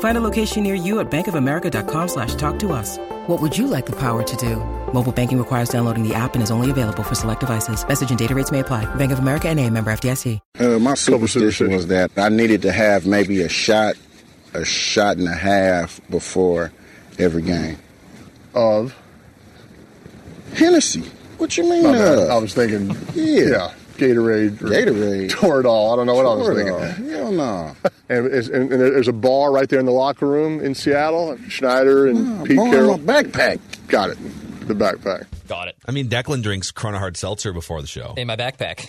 Find a location near you at bankofamerica.com slash talk to us. What would you like the power to do? Mobile banking requires downloading the app and is only available for select devices. Message and data rates may apply. Bank of America and a member FDIC. Uh, my superstition was that I needed to have maybe a shot, a shot and a half before every game. Of? Hennessy. What you mean? Uh? I was thinking, Yeah. yeah, Gatorade. Or Gatorade. Toradol. I don't know what I was thinking. Hell no. And, it's- and, and there's a bar right there in the locker room in Seattle. Schneider and Pete Carroll. my backpack. Got it. The backpack. Got it. I mean, Declan drinks Corona Hard Seltzer before the show. In my backpack.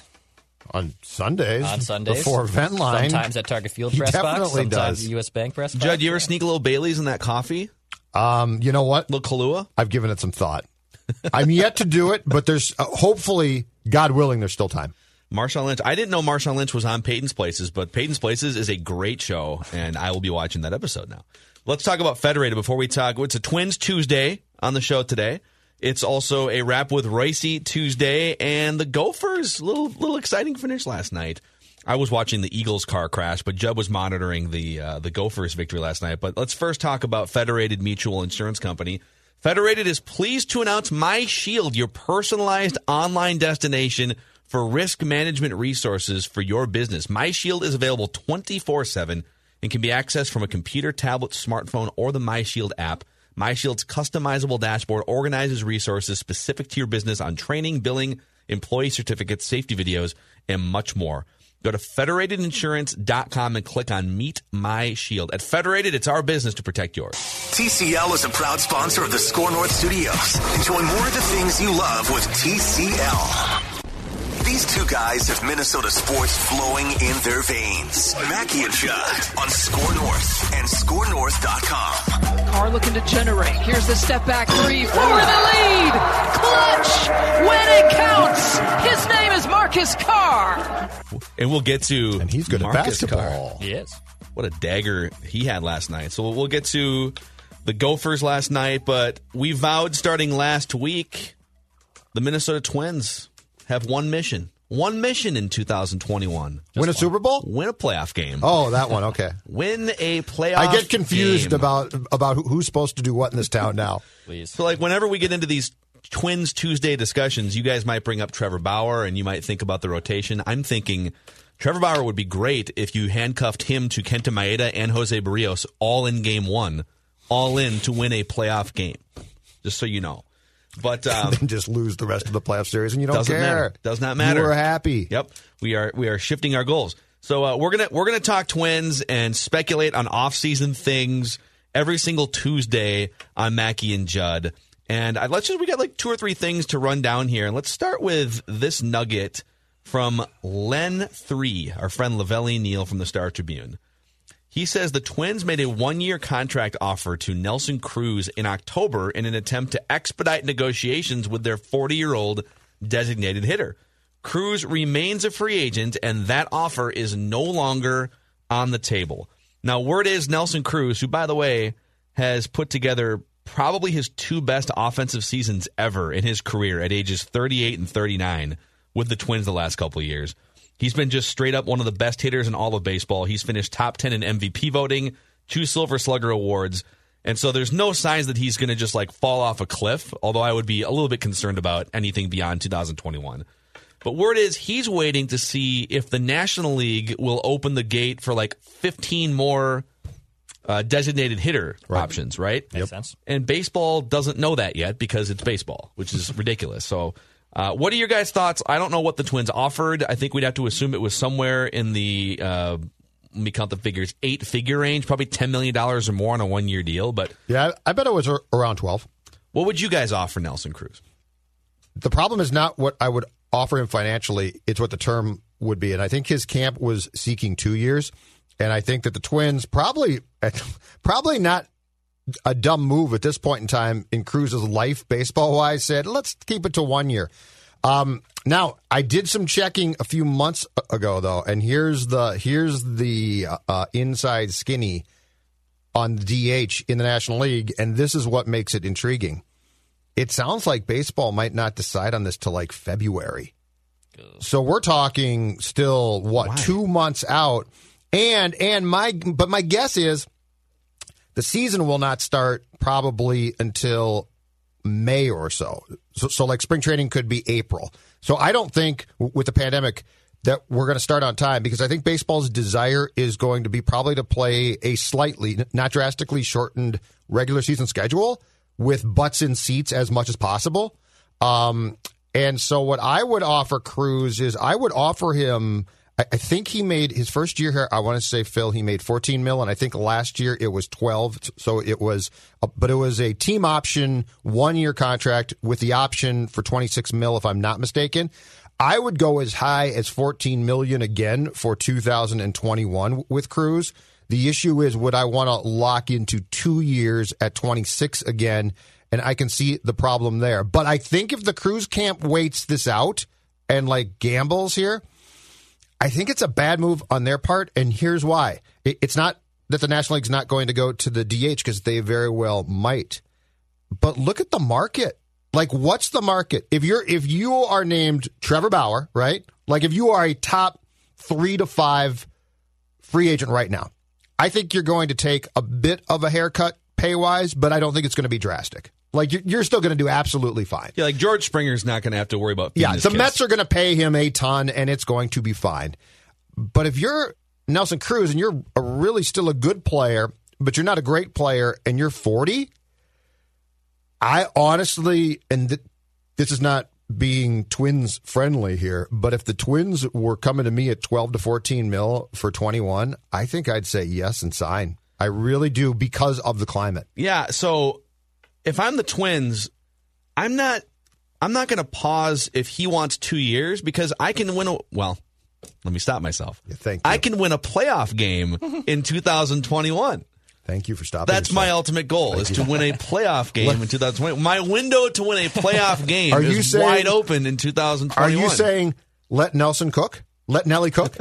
On Sundays. On Sundays. Before event line. Sometimes at Target Field He press box. definitely Sometimes does. U.S. Bank press box. Judd, you ever sneak a little Bailey's in that coffee? Um, you know what? little Kahlua? I've given it some thought. I'm yet to do it, but there's uh, hopefully, God willing, there's still time. Marshawn Lynch. I didn't know Marshawn Lynch was on Peyton's Places, but Peyton's Places is a great show, and I will be watching that episode now. Let's talk about Federated before we talk. It's a Twins Tuesday on the show today. It's also a wrap with Ricey Tuesday, and the Gophers. Little little exciting finish last night. I was watching the Eagles car crash, but Judd was monitoring the uh, the Gophers victory last night. But let's first talk about Federated Mutual Insurance Company. Federated is pleased to announce My Shield, your personalized online destination for risk management resources for your business. MyShield is available 24 7 and can be accessed from a computer, tablet, smartphone, or the MyShield app. MyShield's customizable dashboard organizes resources specific to your business on training, billing, employee certificates, safety videos, and much more. Go to federatedinsurance.com and click on Meet My Shield. At Federated, it's our business to protect yours. TCL is a proud sponsor of the Score North Studios. Enjoy more of the things you love with TCL. These two guys have Minnesota sports flowing in their veins. Mackey and Judd on Score North and ScoreNorth.com. Carr looking to generate. Here's the step back three for the lead. Clutch when it counts. His name is Marcus Carr. And we'll get to And he's good at basketball. Carr. He is. What a dagger he had last night. So we'll get to the Gophers last night, but we vowed starting last week the Minnesota Twins have one mission. One mission in 2021. Win a Super Bowl? Win a playoff game. Oh, that one. Okay. Win a playoff game. I get confused game. about about who's supposed to do what in this town now. Please. So, like, whenever we get into these Twins Tuesday discussions, you guys might bring up Trevor Bauer and you might think about the rotation. I'm thinking Trevor Bauer would be great if you handcuffed him to Kenta Maeda and Jose Berrios all in game one, all in to win a playoff game. Just so you know. But um, and just lose the rest of the playoff series, and you don't doesn't care. matter. Does not matter. We're happy. Yep. We are we are shifting our goals. So uh, we're gonna we're gonna talk twins and speculate on off season things every single Tuesday on Mackey and Judd. And I, let's just we got like two or three things to run down here. And let's start with this nugget from Len Three, our friend Lavelli Neal from the Star Tribune. He says the Twins made a one year contract offer to Nelson Cruz in October in an attempt to expedite negotiations with their 40 year old designated hitter. Cruz remains a free agent, and that offer is no longer on the table. Now, word is Nelson Cruz, who, by the way, has put together probably his two best offensive seasons ever in his career at ages 38 and 39 with the Twins the last couple of years. He's been just straight up one of the best hitters in all of baseball. He's finished top 10 in MVP voting, two Silver Slugger awards. And so there's no signs that he's going to just like fall off a cliff, although I would be a little bit concerned about anything beyond 2021. But word is he's waiting to see if the National League will open the gate for like 15 more uh, designated hitter options, right? Makes sense. And baseball doesn't know that yet because it's baseball, which is ridiculous. So Uh, what are your guys' thoughts? I don't know what the Twins offered. I think we'd have to assume it was somewhere in the uh, let me count the figures eight figure range, probably ten million dollars or more on a one year deal. But Yeah, I bet it was around 12. what would you guys offer Nelson Cruz? The problem is not what I would offer him financially, it's what the term would be. And I think his camp was seeking two years. And I think that the Twins probably, probably not a dumb move at this point in time in Cruz's life, baseball wise, said, let's keep it to one year. Um, now, I did some checking a few months ago, though, and here's the here's the uh, inside skinny on DH in the National League, and this is what makes it intriguing. It sounds like baseball might not decide on this till like February. So we're talking still what two months out, and and my but my guess is the season will not start probably until May or so. So, so like spring training could be April. So I don't think with the pandemic that we're going to start on time because I think baseball's desire is going to be probably to play a slightly, not drastically shortened regular season schedule with butts in seats as much as possible. Um, and so what I would offer Cruz is I would offer him. I think he made his first year here. I want to say Phil, he made 14 mil, and I think last year it was 12. So it was, but it was a team option one year contract with the option for 26 mil, if I'm not mistaken. I would go as high as 14 million again for 2021 with Cruz. The issue is, would I want to lock into two years at 26 again? And I can see the problem there. But I think if the Cruz camp waits this out and like gambles here, I think it's a bad move on their part, and here's why. It's not that the National League's not going to go to the DH because they very well might. But look at the market. Like, what's the market? If you're if you are named Trevor Bauer, right? Like, if you are a top three to five free agent right now, I think you're going to take a bit of a haircut pay wise, but I don't think it's going to be drastic. Like, you're, you're still going to do absolutely fine. Yeah, like George Springer's not going to have to worry about. Yeah, the. Mets are going to pay him a ton, and it's going to be fine. But if you're Nelson Cruz and you're a really still a good player, but you're not a great player, and you're 40, I honestly, and th- this is not being Twins friendly here, but if the Twins were coming to me at 12 to 14 mil for 21, I think I'd say yes and sign. I really do because of the climate. Yeah, so if I'm the Twins, I'm not I'm not going to pause if he wants 2 years because I can win a well, let me stop myself. thank I can win a playoff game in 2021. Thank you for stopping. That's my ultimate goal is to win a playoff game in 2020. My window to win a playoff game Are you is saying- wide open in 2021. Are you saying let Nelson cook? Let Nelly cook?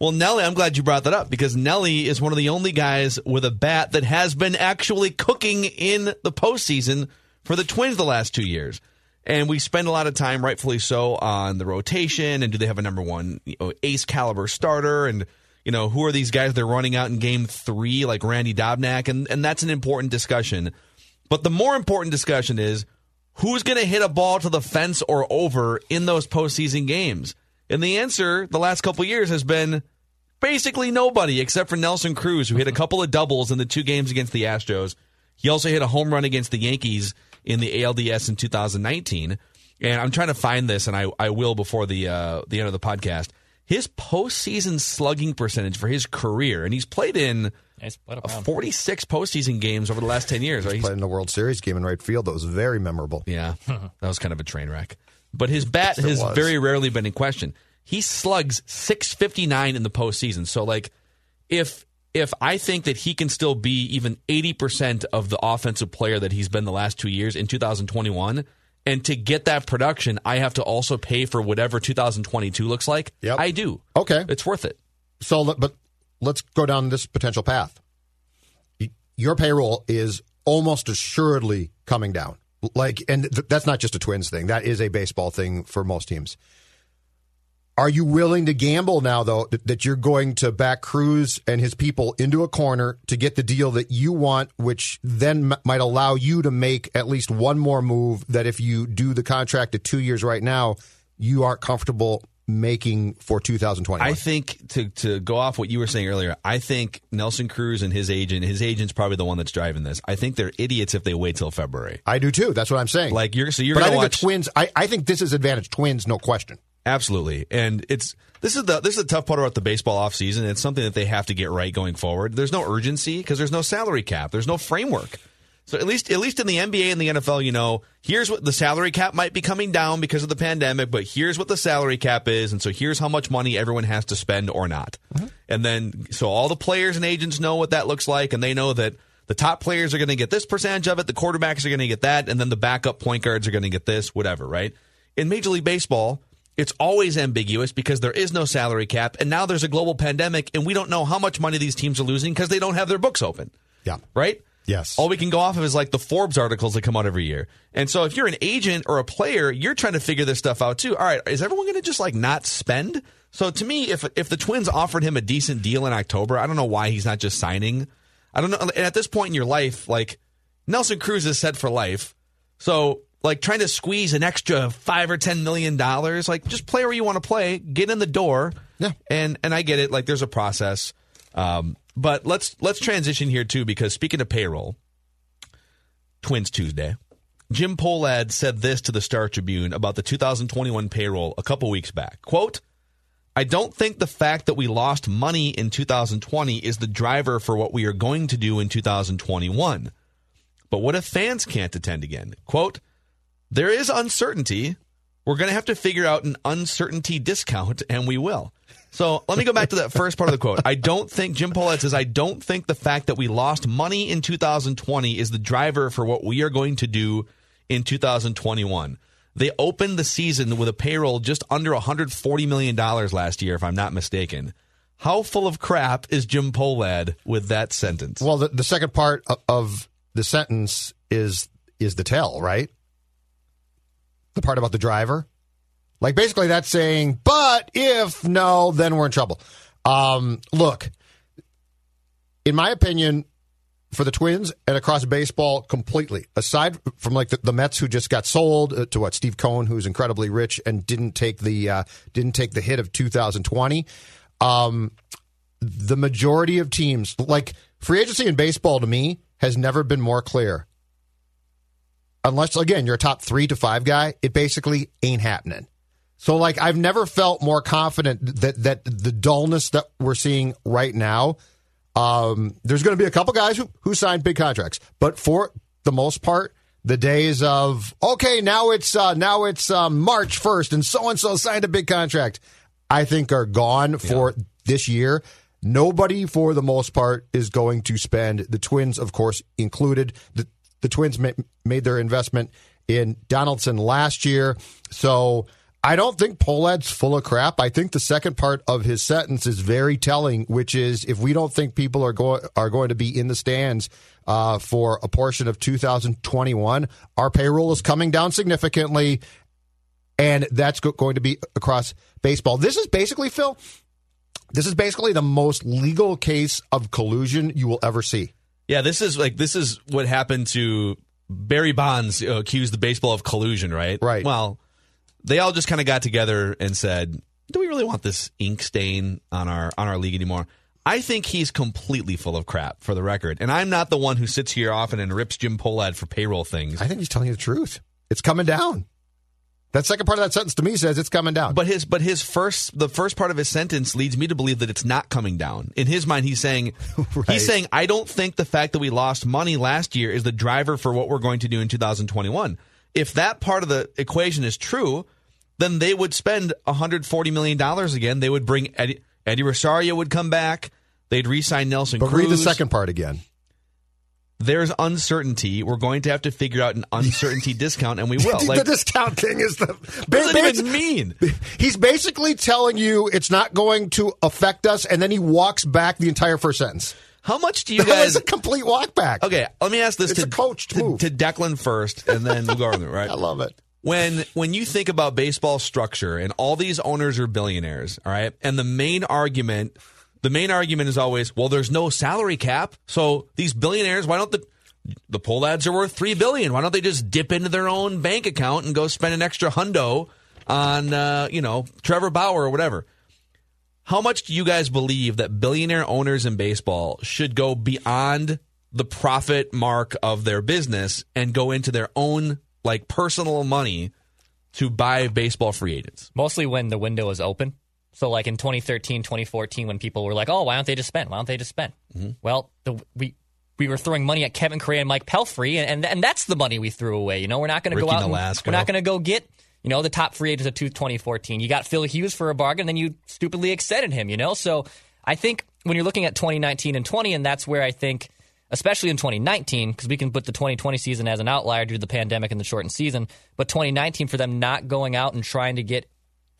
Well, Nelly, I'm glad you brought that up because Nelly is one of the only guys with a bat that has been actually cooking in the postseason for the Twins the last two years. And we spend a lot of time, rightfully so, on the rotation and do they have a number one you know, ace caliber starter and you know who are these guys they're running out in game three like Randy Dobnak and and that's an important discussion. But the more important discussion is who's going to hit a ball to the fence or over in those postseason games. And the answer the last couple years has been basically nobody except for Nelson Cruz, who hit a couple of doubles in the two games against the Astros. He also hit a home run against the Yankees in the ALDS in 2019. And I'm trying to find this, and I, I will before the uh, the end of the podcast. His postseason slugging percentage for his career, and he's played in Nice split up uh, round. 46 postseason games over the last 10 years. Right? He's- Played in the World Series game in right field. That was very memorable. yeah, that was kind of a train wreck. But his bat Yes, has was. very rarely been in question. He slugs 659 in the postseason. So like if if I think that he can still be even 80% of the offensive player that he's been the last 2 years in 2021 and to get that production I have to also pay for whatever 2022 looks like. Yep. I do. Okay. It's worth it. So, but let's go down this potential path. Your payroll is almost assuredly coming down. Like, and th- that's not just a Twins thing. That is a baseball thing for most teams. Are you willing to gamble now, though, that, that you're going to back Cruz and his people into a corner to get the deal that you want, which then m- might allow you to make at least one more move that if you do the contract at two years right now, you aren't comfortable making for 2021. I think to to go off what you were saying earlier, I think Nelson Cruz and his agent, his agent's probably the one that's driving this. I think they're idiots if they wait till February. I do too. That's what I'm saying. Like you're so you're but I think watch the Twins. I, I think this is advantage Twins, no question. Absolutely, and it's this is the this is the tough part about the baseball offseason. It's something that they have to get right going forward. There's no urgency because there's no salary cap. There's no framework. So at least at least in the NBA and the NFL, you know, here's what the salary cap might be coming down because of the pandemic, but here's what the salary cap is, and so here's how much money everyone has to spend or not. Mm-hmm. And then so all the players and agents know what that looks like, and they know that the top players are going to get this percentage of it, the quarterbacks are going to get that, and then the backup point guards are going to get this, whatever, right? In Major League Baseball, it's always ambiguous because there is no salary cap, and now there's a global pandemic, and we don't know how much money these teams are losing because they don't have their books open. Yeah. Right? Yes. All we can go off of is like the Forbes articles that come out every year. And so if you're an agent or a player, you're trying to figure this stuff out too. All right, is everyone going to just like not spend? So to me, if if the Twins offered him a decent deal in October, I don't know why he's not just signing. I don't know. And at this point in your life, like Nelson Cruz is set for life. So like trying to squeeze an extra five or ten million dollars, like just play where you want to play, get in the door. Yeah. And and I get it. Like there's a process. Um, but let's let's transition here too, because speaking of payroll, Twins Tuesday. Jim Pohlad said this to the Star Tribune about the 2021 payroll a couple weeks back. Quote, I don't think the fact that we lost money in 2020 is the driver for what we are going to do in 2021. But what if fans can't attend again? Quote, there is uncertainty. We're going to have to figure out an uncertainty discount, and we will. So let me go back to that first part of the quote. I don't think, Jim Pohlad says, I don't think the fact that we lost money in 2020 is the driver for what we are going to do in 2021. They opened the season with a payroll just under $140 million last year, if I'm not mistaken. How full of crap is Jim Pohlad with that sentence? Well, the, the second part of, of the sentence is is the tell, right? The part about the driver. Like basically that's saying, but if no, then we're in trouble. Um, look, in my opinion, for the Twins and across baseball completely, aside from like the, the Mets who just got sold uh, to what Steve Cohen, who's incredibly rich and didn't take the uh, didn't take the hit of 2020. Um, the majority of teams, like free agency in baseball, to me has never been more clear. Unless again you're a top three to five guy, it basically ain't happening. So like I've never felt more confident that that the dullness that we're seeing right now. Um, there's going to be a couple guys who who signed big contracts, but for the most part, the days of okay now it's uh, now it's um, March first and so and so signed a big contract, I think are gone for this year. Nobody, for the most part, is going to spend. The Twins, of course, included. The the Twins ma- made their investment in Donaldson last year, so I don't think Pohlad's full of crap. I think the second part of his sentence is very telling, which is if we don't think people are going are going to be in the stands uh, for a portion of 2021, our payroll is coming down significantly, and that's go- going to be across baseball. This is basically Phil. This is basically the most legal case of collusion you will ever see. Yeah, this is like this is what happened to Barry Bonds uh, accused the baseball of collusion, right? Right. Well, they all just kind of got together and said, "Do we really want this ink stain on our on our league anymore?" I think he's completely full of crap, for the record. And I'm not the one who sits here often and rips Jim Pohlad for payroll things. I think he's telling you the truth. It's coming down. That second part of that sentence to me says it's coming down. But his but his first the first part of his sentence leads me to believe that it's not coming down. In his mind, he's saying Right. he's saying I don't think the fact that we lost money last year is the driver for what we're going to do in 2021. If that part of the equation is true, then they would spend 140 million dollars again. They would bring Eddie, Eddie Rosario would come back. They'd re-sign Nelson but Cruz. read the second part again. There's uncertainty. We're going to have to figure out an uncertainty discount, and we will. the Like, discount thing is the. what does that even mean? He's basically telling you it's not going to affect us, and then he walks back the entire first sentence. How much do you That guys? was a complete walk back. Okay, let me ask this It's to a coached to, to Declan first, and then we'll go on. Right? I love it. when when you think about baseball structure and all these owners are billionaires, all right, and the main argument, the main argument is always, well, there's no salary cap, so these billionaires, why don't the the Pohlads are worth three billion? Why don't they just dip into their own bank account and go spend an extra hundo on uh, you know Trevor Bauer or whatever. How much do you guys believe that billionaire owners in baseball should go beyond the profit mark of their business and go into their own like personal money to buy baseball free agents? Mostly when the window is open. So, like in 2013, 2014, when people were like, "Oh, why don't they just spend? Why don't they just spend?" Mm-hmm. Well, the, we we were throwing money at Kevin Correia and Mike Pelfrey, and, and and that's the money we threw away. You know, we're not going to go out. And, we're not going to go get you know the top free agents of 2014. You got Phil Hughes for a bargain, then you stupidly extended him. You know, so I think when you're looking at 2019 and 20, and that's where I think. Especially in 2019, because we can put the 2020 season as an outlier due to the pandemic and the shortened season. But 2019, for them not going out and trying to get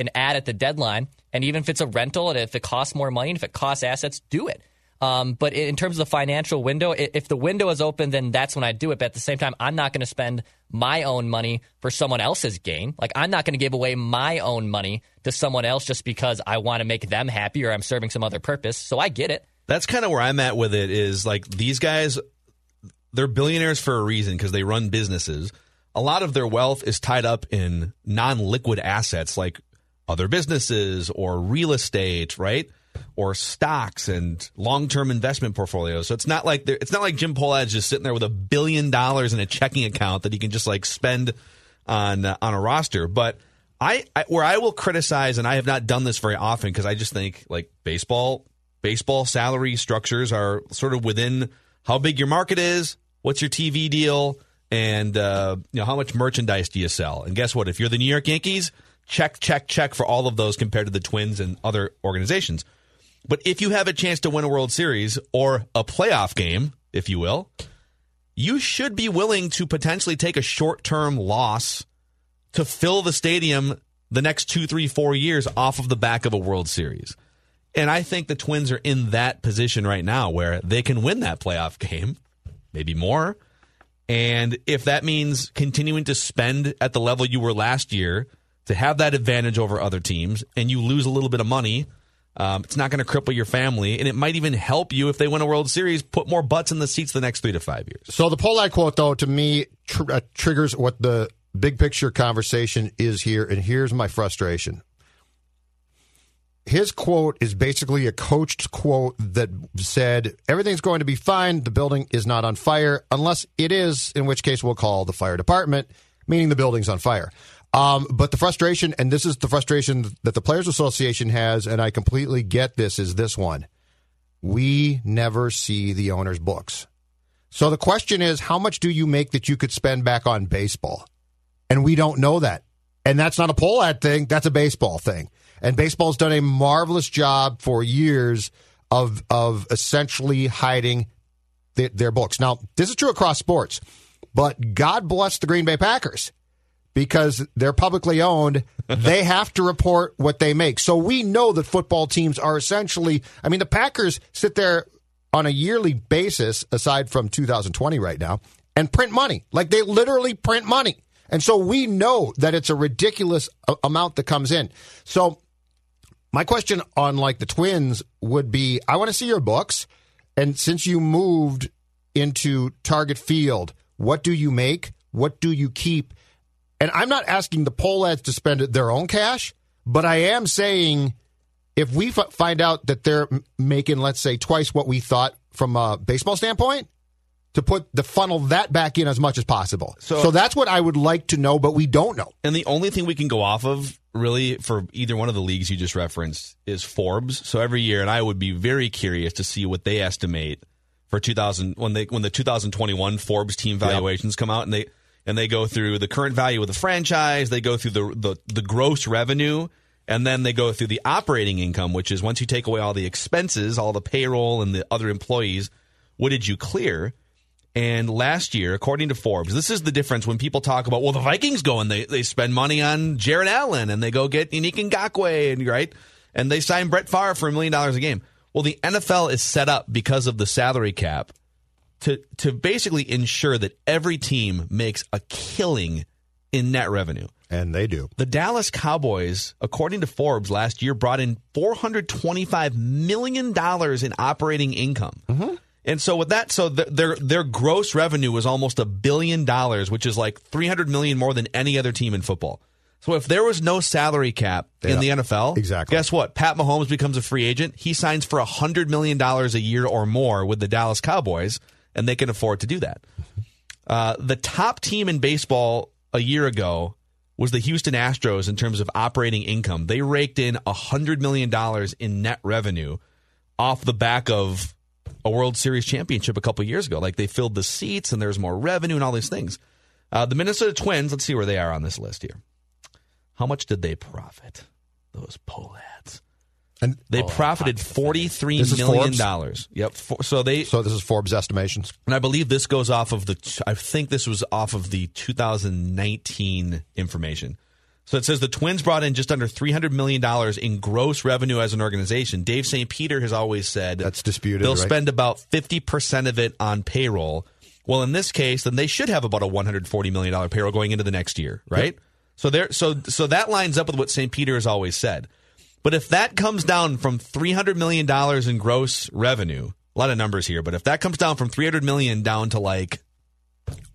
an ad at the deadline, and even if it's a rental and if it costs more money and if it costs assets, do it. Um, but in terms of the financial window, if the window is open, then that's when I do it. But at the same time, I'm not going to spend my own money for someone else's gain. Like I'm not going to give away my own money to someone else just because I want to make them happy or I'm serving some other purpose. So I get it. That's kind of where I'm at with it. Is like these guys, they're billionaires for a reason because they run businesses. A lot of their wealth is tied up in non-liquid assets like other businesses or real estate, right? Or stocks and long-term investment portfolios. So it's not like it's not like Jim Pohlad's just sitting there with a billion dollars in a checking account that he can just like spend on uh, on a roster. But I, I where I will criticize, and I have not done this very often because I just think like baseball baseball salary structures are sort of within how big your market is, what's your TV deal, and uh, you know how much merchandise do you sell. And guess what? If you're the New York Yankees, check, check, check for all of those compared to the Twins and other organizations. But if you have a chance to win a World Series or a playoff game, if you will, you should be willing to potentially take a short term loss to fill the stadium the next two, three, four years off of the back of a World Series. And I think the Twins are in that position right now where they can win that playoff game, maybe more. And if that means continuing to spend at the level you were last year to have that advantage over other teams and you lose a little bit of money, um, it's not going to cripple your family. And it might even help you if they win a World Series, put more butts in the seats the next three to five years. So the Pohlad quote, though, to me tr- uh, triggers what the big picture conversation is here, and here's my frustration. His quote is basically a coached quote that said, Everything's going to be fine. The building is not on fire, unless it is, in which case we'll call the fire department, meaning the building's on fire. Um, but the frustration, and this is the frustration that the Players Association has, and I completely get this, is this one. We never see the owner's books. So the question is, how much do you make that you could spend back on baseball? And we don't know that. And that's not a Pohlad thing, that's a baseball thing. And baseball's done a marvelous job for years of of essentially hiding th- their books. Now, this is true across sports, but God bless the Green Bay Packers because they're publicly owned. they have to report what they make. So we know that football teams are essentially, I mean, the Packers sit there on a yearly basis, aside from 2020 right now, and print money. Like they literally print money. And so we know that it's a ridiculous amount that comes in. So my question on like the twins would be I want to see your books. And since you moved into Target Field, what do you make? What do you keep? And I'm not asking the Pohlads to spend their own cash, but I am saying if we f- find out that they're m- making, let's say, twice what we thought from a baseball standpoint, to put the funnel that back in as much as possible. So- so that's what I would like to know, but we don't know. And the only thing we can go off of, really, for either one of the leagues you just referenced, is Forbes. So every year, and I would be very curious to see what they estimate for 2000 when they when the 2021 Forbes team valuations come out, and they and they go through the current value of the franchise, they go through the the, the gross revenue. And then they go through the operating income, which is once you take away all the expenses, all the payroll and the other employees, what did you clear? And last year, according to Forbes, this is the difference when people talk about, well, the Vikings go and they, they spend money on Jared Allen and they go get Unique Ngakwe and right, and they sign Brett Favre for a million dollars a game. Well, the NFL is set up because of the salary cap to to basically ensure that every team makes a killing in net revenue. And they do. The Dallas Cowboys, according to Forbes, last year brought in $425 million in operating income. Mm-hmm. And so with that, so th- their their gross revenue was almost a billion dollars, which is like 300 million more than any other team in football. So if there was no salary cap in the NFL, Exactly. guess what? Pat Mahomes becomes a free agent. He signs for $100 million a year or more with the Dallas Cowboys, and they can afford to do that. Uh, the top team in baseball a year ago was the Houston Astros in terms of operating income. They raked in $100 million in net revenue off the back of a World Series championship a couple years ago. Like they filled the seats and there's more revenue and all these things. Uh, the Minnesota Twins, let's see where they are on this list here. How much did they profit? Those Pohlads. And They profited forty-three This is million Forbes? dollars. Yep. For, so they so this is Forbes estimations. and I believe this goes off of the. I think this was off of the 2019 information. So it says the Twins brought in just under 300 million dollars in gross revenue as an organization. Dave St. Peter has always said That's disputed, They'll right? spend about 50 percent of it on payroll. Well, in this case, then they should have about a 140 million dollar payroll going into the next year, right? So there, so so that lines up with what St. Peter has always said. But if that comes down from 300 million dollars in gross revenue, a lot of numbers here, but if that comes down from 300 million down to like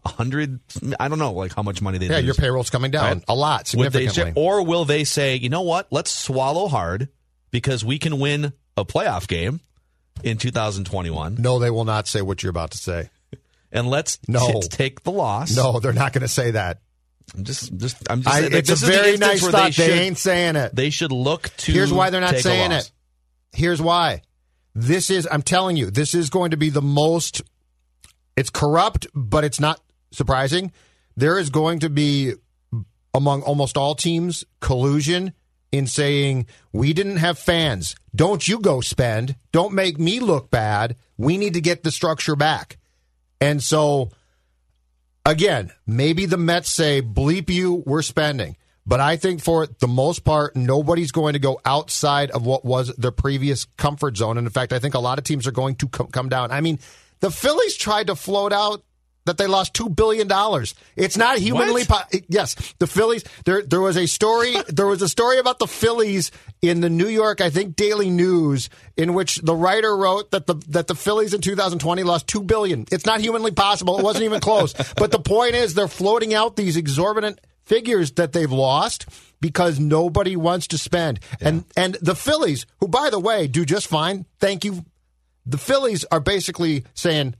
100, I don't know, like how much money they Yeah, lose. your payroll's coming down Right? a lot, they significantly. or will they say, you know what? Let's swallow hard because we can win a playoff game in 2021, no, they will not say what you're about to say. and let's No. t- take the loss. No, they're not going to say that. I'm just, just, I'm just. I, it's a very nice thought. They, should- ain't saying it. They should look to. Here's why they're not saying it. Here's why. This is, I'm telling you, this is going to be the most, it's corrupt, but it's not surprising. There is going to be, among almost all teams, collusion in saying, we didn't have fans. Don't you go spend. Don't make me look bad. We need to get the structure back. And so, again, maybe the Mets say, bleep you, we're spending. But I think for the most part, nobody's going to go outside of what was their previous comfort zone. And in fact, I think a lot of teams are going to come down. I mean, the Phillies tried to float out that they lost two billion dollars. It's not humanly possible. yes. The Phillies. There, there was a story. there was a story about the Phillies in the New York, I think, Daily News, in which the writer wrote that the that the Phillies in 2020 lost two billion. It's not humanly possible. It wasn't even close. But the point is, they're floating out these exorbitant figures that they've lost because nobody wants to spend. And and the Phillies, who by the way do just fine, thank you. The Phillies are basically saying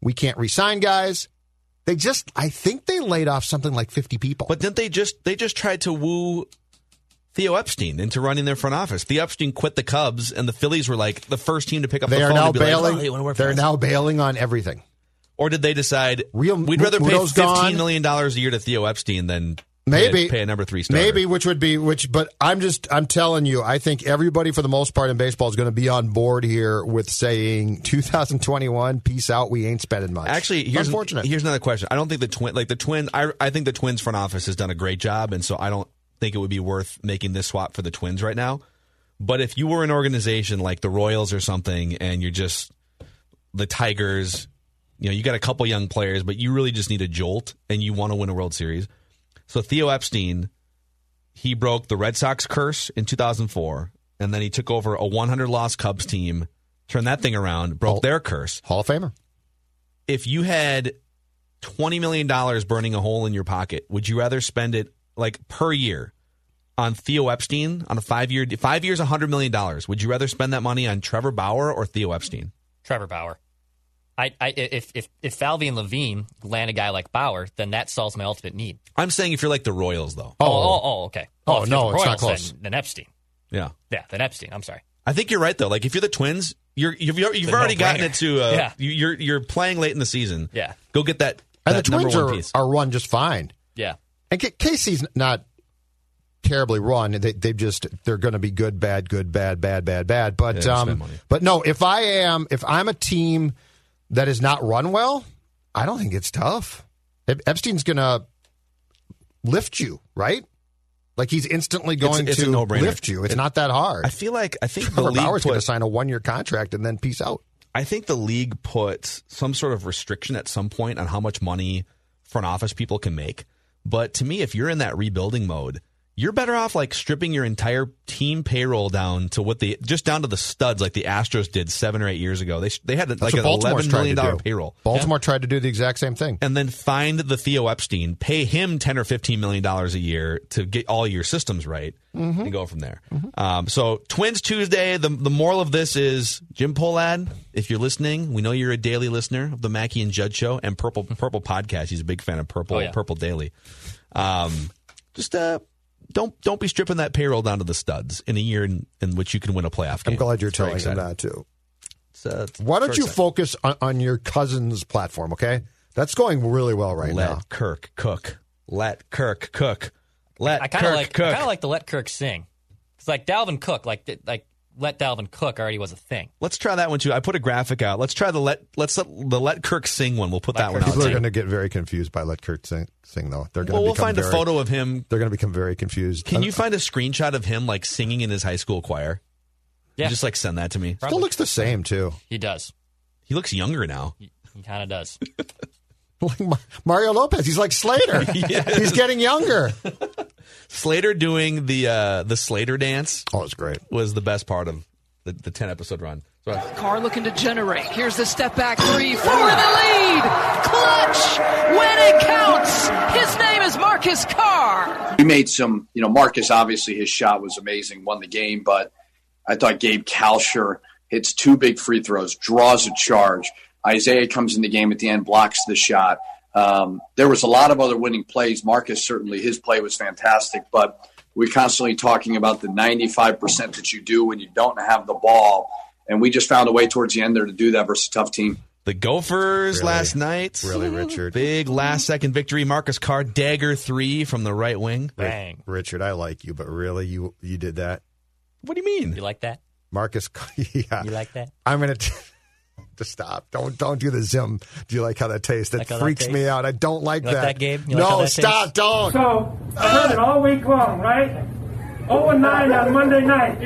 we can't resign guys. They just I think they laid off something like 50 people. But didn't they just they just tried to woo Theo Epstein into running their front office? Theo Epstein quit the Cubs, and the Phillies were like the first team to pick up they the are phone. now and be like, bailing. "Oh, you wanna work for they're us?" now bailing on everything. Or did they decide Real- we'd rather pay Muno's gone. fifteen million dollars a year to Theo Epstein than Maybe pay a, number three star? Maybe, which would be which, but I'm just I'm telling you, I think everybody for the most part in baseball is going to be on board here with saying 2021, peace out. We ain't spending much. Actually, here's unfortunate. here's another question. I don't think the twin like the twin. I I think the Twins front office has done a great job, and so I don't think it would be worth making this swap for the Twins right now. But if you were an organization like the Royals or something, and you're just the Tigers, you know, you got a couple young players, but you really just need a jolt, and you want to win a World Series. So Theo Epstein, he broke the Red Sox curse in 2004, and then he took over a 100 loss Cubs team, turned that thing around, broke Hall- their curse Hall of Famer. if you had twenty million dollars burning a hole in your pocket, would you rather spend it like per year on Theo Epstein on a five year five years, hundred million dollars? Would you rather spend that money on Trevor Bauer or Theo Epstein? Trevor Bauer. I, I if if if Falvey and Levine land a guy like Bauer, then that solves my ultimate need. I'm saying if you're like the Royals, though. Oh, oh, oh, okay. Oh, if no, you're it's not close. Then, then Epstein. Yeah, Yeah, then Epstein. I'm sorry. I think you're right though. Like if you're the Twins, you're you've, you've a already gotten it to uh, Yeah. you, you're you're playing late in the season. Yeah. go get that. And the that number Twins one are, piece. are run just fine. Yeah. And K- Casey's not terribly run. They they just they're going to be good, bad, good, bad, bad, bad, bad. But Yeah, um, but no, if I am if I'm a team that is not run well, I don't think it's tough. Ep- Epstein's going to lift you, right? Like he's instantly going it's a to lift you. It's not that hard. I feel like I think the Trevor league Bauer's going to sign a one year contract and then peace out. I think the league puts some sort of restriction at some point on how much money front office people can make. But to me, if you're in that rebuilding mode, you're better off like stripping your entire team payroll down to what the just down to the studs like the Astros did seven or eight years ago. They they had That's like what an Baltimore's eleven tried million to dollar do. payroll. Baltimore tried to do the exact same thing. and then find the Theo Epstein, pay him ten or fifteen million dollars a year to get all your systems right, Mm-hmm. and go from there. Um, so Twins Tuesday. The the moral of this is Jim Pohlad. If you're listening, we know you're a daily listener of the Mackey and Judd Show and Purple Purple podcast. He's a big fan of Purple Oh, yeah. Purple Daily. Um, just uh, don't don't be stripping that payroll down to the studs in a year in, in which you can win a playoff game. I'm glad you're It's telling him that too. It's, uh, it's Why don't you exciting. focus on, on your cousin's platform? Okay, that's going really well right let now. Let Kirk cook? Let Kirk cook. Let I kind of like. cook. I kind of like to let Kirk sing. It's like Dalvin Cook. Like like let Dalvin Cook already was a thing. Let's try that one too. I put a graphic out. Let's try the let let's let, the let Kirk sing one. We'll put Let that one Kirk out. People are going to get very confused by let Kirk sing, sing though. They're going Well, to we'll find very, a photo of him. They're going to become very confused. Can Uh, you find a screenshot of him like singing in his high school choir? Yeah, Just like send that to me. Still looks the same too. he does. He looks younger now. He, he kind of does. Like Mario Lopez, he's like Slater. He's getting younger. Slater doing the uh, the Slater dance Oh, it's great. was the best part of the, the ten episode run. So I- Carr looking to generate. Here's the step back three. for the lead. Clutch when it counts. His name is Marcus Carr. We made some, you know, Marcus obviously his shot was amazing, won the game, but I thought Gabe Kalscheur hits two big free throws, draws a charge. Isaiah comes in the game at the end, blocks the shot. Um, there was a lot of other winning plays. Marcus certainly his play was fantastic, but we're constantly talking about the 95% that you do when you don't have the ball. And we just found a way towards the end there to do that versus a tough team. the Gophers Really? last night. Really, Richard. Big last second victory. Marcus Carr dagger three from the right wing. Bang. Richard, I like you, but really, you you did that, What do you mean? You like that? Marcus. Yeah, You like that? I'm gonna. T- to stop. Don't don't do the zim. Do you like how that tastes? That Like how that freaks me out. I don't like You like that. that, Gabe? You like no, that stop! tastes? Don't. So I heard it all week long, right? 0 and 9 on Monday night.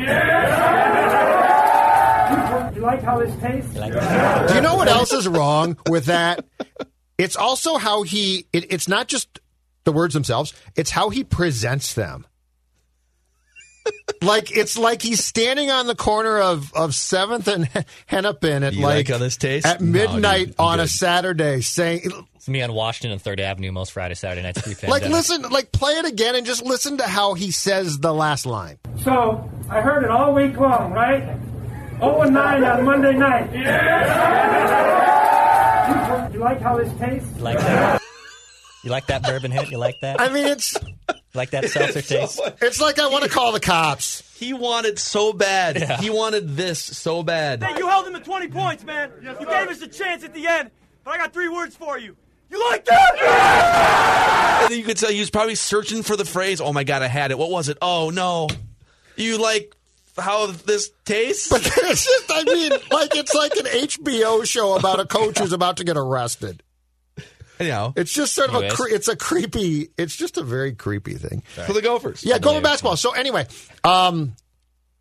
You like how this tastes? You like that? Do you know what else is wrong with that? It's also how he. It, it's not just the words themselves. It's how he presents them. Like it's like he's standing on the corner of of Seventh and Hennepin at You like, like how this tastes? at No, midnight dude, on a. Saturday, saying It's me on Washington and Third Avenue most Friday, Saturday nights. Like listen, like play it again and just listen to how he says the last line. So I heard it all week long, right? 0 and 9 on Monday night. You like how this tastes? You like that? You like that bourbon hit? You like that? I mean, it's like that seltzer taste? it's like I want to call the cops. He wanted so bad. He wanted this so bad. you held him to 20 points, man. you gave us a chance at the end, but I got three words for you. You like that? And then you could tell he was probably searching for the phrase. Oh my god, I had it. What was it? Oh no, you like how this tastes? But it's just, I mean, like it's like an HBO show about a coach who's about to get arrested. Anyhow, It's just sort of a, cre- it's a creepy, it's just a very creepy thing. for the Gophers. Yeah, Golden believe basketball. So anyway, um,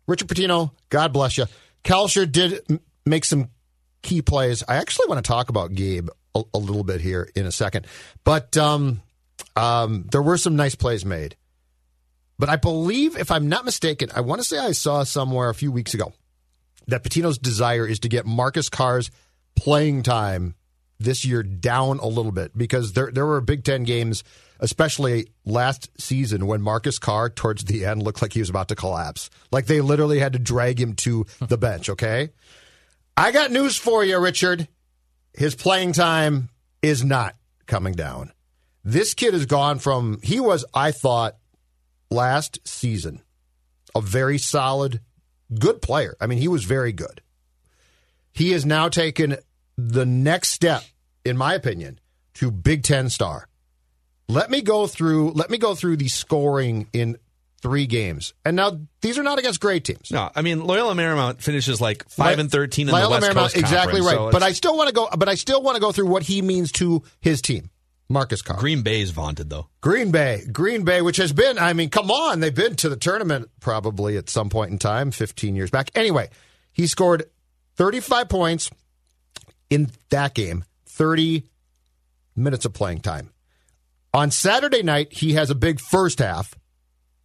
Richard Pitino, God bless you. Kalscheur did m- make some key plays. I actually want to talk about Gabe a, a little bit here in a second, but um, um, there were some nice plays made. But I believe, if I'm not mistaken, I want to say I saw somewhere a few weeks ago that Pitino's desire is to get Marcus Carr's playing time this year down a little bit because there there were Big Ten games, especially last season, when Marcus Carr towards the end looked like he was about to collapse. Like they literally had to drag him to the bench. Okay, I got news for you, Richard. His playing time is not coming down. This kid has gone from he was, I thought, last season, a very solid, good player. I mean, he was very good. He has now taken the next step, in my opinion, to Big Ten star. Let me go through. Let me go through the scoring in three games. And now these are not against great teams. No, I mean Loyola Marymount finishes like five and thirteen in Loyola the West Marymount, Coast exactly right. so but I still want to go. But I still want to go through what he means to his team, Marcus Carr. Green Bay's vaunted though. Green Bay, Green Bay, which has been, I mean, come on, they've been to the tournament probably at some point in time, 15 years back. Anyway, he scored 35 points in that game, 30 minutes of playing time. On Saturday night, he has a big first half,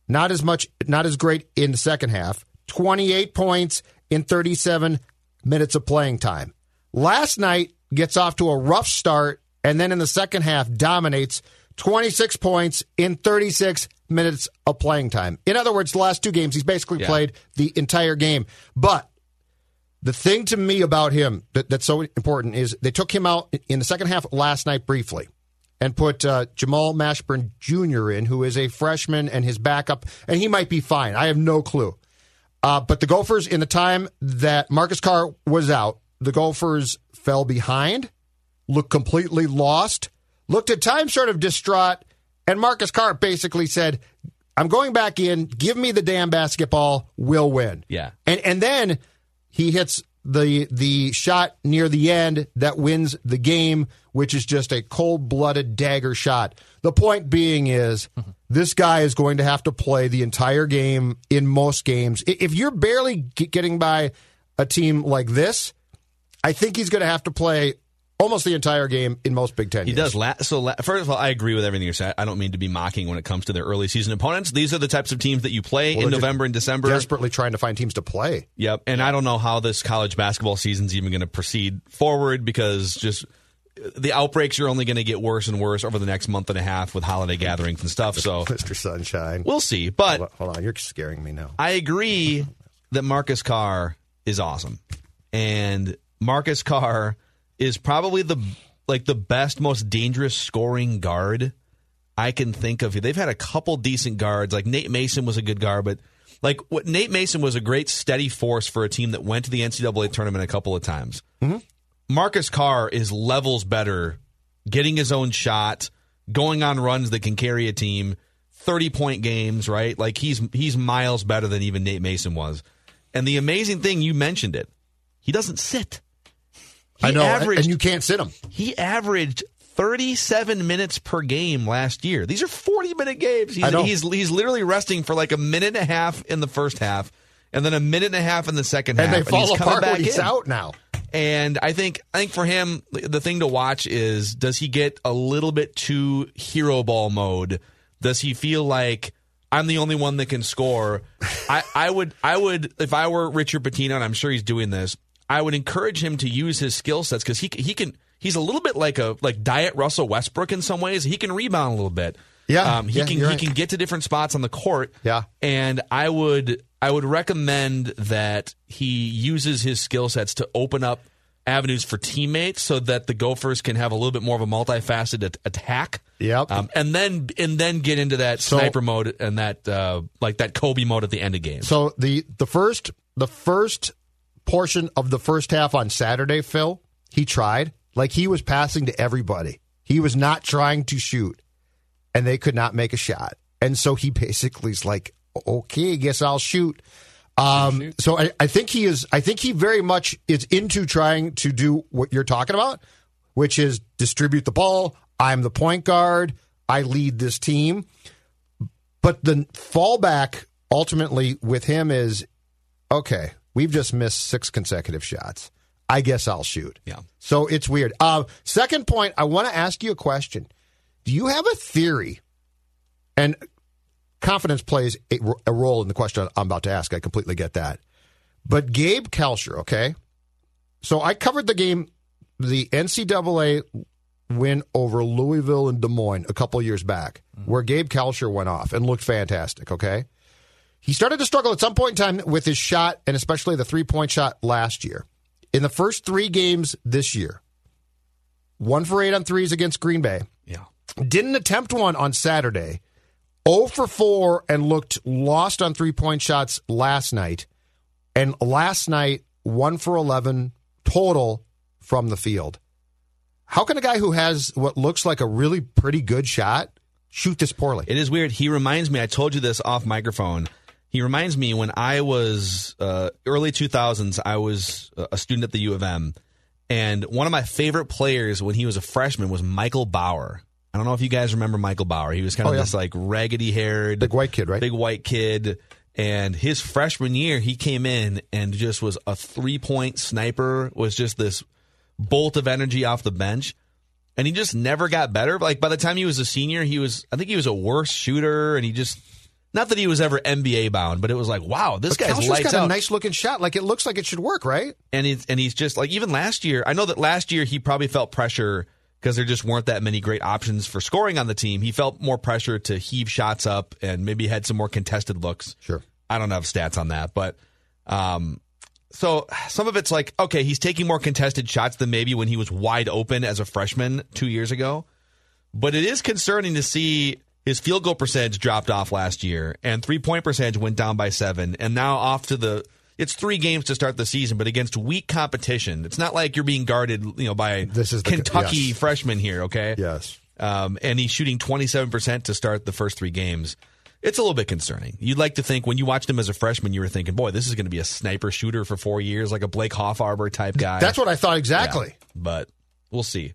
not as much, not as great in the second half. 28 points in 37 minutes of playing time. Last night gets off to a rough start and then in the second half dominates 26 points in 36 minutes of playing time. In other words, the last two games, he's basically Yeah. played the entire game. But the thing to me about him that, that's so important is they took him out in the second half last night briefly and put uh, Jamal Mashburn Jr. in, who is a freshman and his backup, and he might be fine. I have no clue. Uh, but the Gophers, in the time that Marcus Carr was out, the Gophers fell behind, looked completely lost, looked at times sort of distraught, and Marcus Carr basically said, I'm going back in, give me the damn basketball, we'll win. Yeah. And and then he hits the the shot near the end that wins the game, which is just a cold blooded dagger shot. The point being is mm-hmm. this guy is going to have to play the entire game in most games. If you're barely getting by a team like this, I think he's going to have to play almost the entire game in most Big Ten. He games. does. La- so, la- first of all, I agree with everything you're saying. I don't mean to be mocking when it comes to their early season opponents. These are the types of teams that you play Well, in November and December. Desperately trying to find teams to play. Yep. And I don't know how this college basketball season's even going to proceed forward because just the outbreaks are only going to get worse and worse over the next month and a half with holiday gatherings and stuff. So Mr. Sunshine. we'll see. But Hold on, hold on, you're scaring me now. I agree that Marcus Carr is awesome. And Marcus Carr is probably the like the best, most dangerous scoring guard I can think of. They've had a couple decent guards. Like Nate Mason was a good guard, but like what Nate Mason was a great steady force for a team that went to the NCAA tournament a couple of times. Mm-hmm. Marcus Carr is levels better, getting his own shot, going on runs that can carry a team, thirty point games, right? Like he's he's miles better than even Nate Mason was. And the amazing thing, you mentioned it, he doesn't sit. He I know, and- averaged- and you can't sit him. He averaged 37 minutes per game last year. These are 40 minute games. He's, he's he's literally resting for like a minute and a half in the first half, and then a minute and a half in the second And half. they fall he's coming apart back when he's in. out now. And I think I think for him, the thing to watch is does he get a little bit too hero ball mode? Does he feel like I'm the only one that can score? I, I would I would if I were Richard Pitino, and I'm sure he's doing this, I would encourage him to use his skill sets because he he can he's a little bit like a like Diet Russell Westbrook in some ways. He can rebound a little bit. Yeah, um, he yeah, can he right. can get to different spots on the court. Yeah. And I would I would recommend that he uses his skill sets to open up avenues for teammates so that the Gophers can have a little bit more of a multifaceted at- attack. Yep. Um, and then and then get into that So- sniper mode and that uh, like that Kobe mode at the end of games. So the the first the first portion of the first half on Saturday, Phil, he tried. Like he was passing to everybody. He was not trying to shoot, and they could not make a shot. And so he basically is like, "Okay, guess I'll shoot." Um, so I, I think he is. I think he very much is into trying to do what you're talking about, which is distribute the ball. I'm the point guard. I lead this team. But the fallback ultimately with him is okay, we've just missed six consecutive shots. I guess I'll shoot. Yeah. So it's weird. Uh, second point, I want to ask you a question. Do you have a theory? And confidence plays a, a role in the question I'm about to ask. I completely get that. But Gabe Kalscheur, okay? So I covered the game, the NCAA win over Louisville and Des Moines a couple years back, where Gabe Kalscheur went off and looked fantastic, okay? He started to struggle at some point in time with his shot, and especially the three point shot last year. In the first three games this year, one for eight on threes against Green Bay. Yeah. Didn't attempt one on Saturday. 0 for 4 and looked lost on three point shots last night. And last night, 1 for 11 total from the field. How can a guy who has what looks like a really pretty good shot shoot this poorly? It is weird. He reminds me. I told you this off microphone. He reminds me when I was uh, early 2000s. I was a student at the U of M, and one of my favorite players when he was a freshman was Michael Bauer. I don't know if you guys remember Michael Bauer. He was kind of Oh, yeah. this like raggedy haired, Big white kid, right? big white kid. And his freshman year, he came in and just was a three point sniper. Was just this bolt of energy off the bench and he just never got better. Like by the time he was a senior, he was I think he was a worse shooter, and he just not that he was ever NBA bound, but it was like, wow, this But guy's Kalscheur's lights got out. a nice looking shot. Like it looks like it should work, right? and he's and he's just like even last year. I know that last year he probably felt pressure because there just weren't that many great options for scoring on the team. He felt more pressure to heave shots up and maybe had some more contested looks. Sure. I don't have stats on that, but um, so some of it's like okay, he's taking more contested shots than maybe when he was wide open as a freshman two years ago. But it is concerning to see his field goal percentage dropped off last year, and three point percentage went down by seven, and now off to the. It's three games to start the season, but against weak competition. It's not like you're being guarded, you know, by This is the- Kentucky yes. freshmen here. Okay. Yes. Um, and he's shooting 27 percent to start the first three games. It's a little bit concerning. You'd like to think when you watched him as a freshman, you were thinking, "Boy, this is going to be a sniper shooter for four years, like a Blake Hoffarber type guy." That's what I thought exactly. Yeah, but we'll see.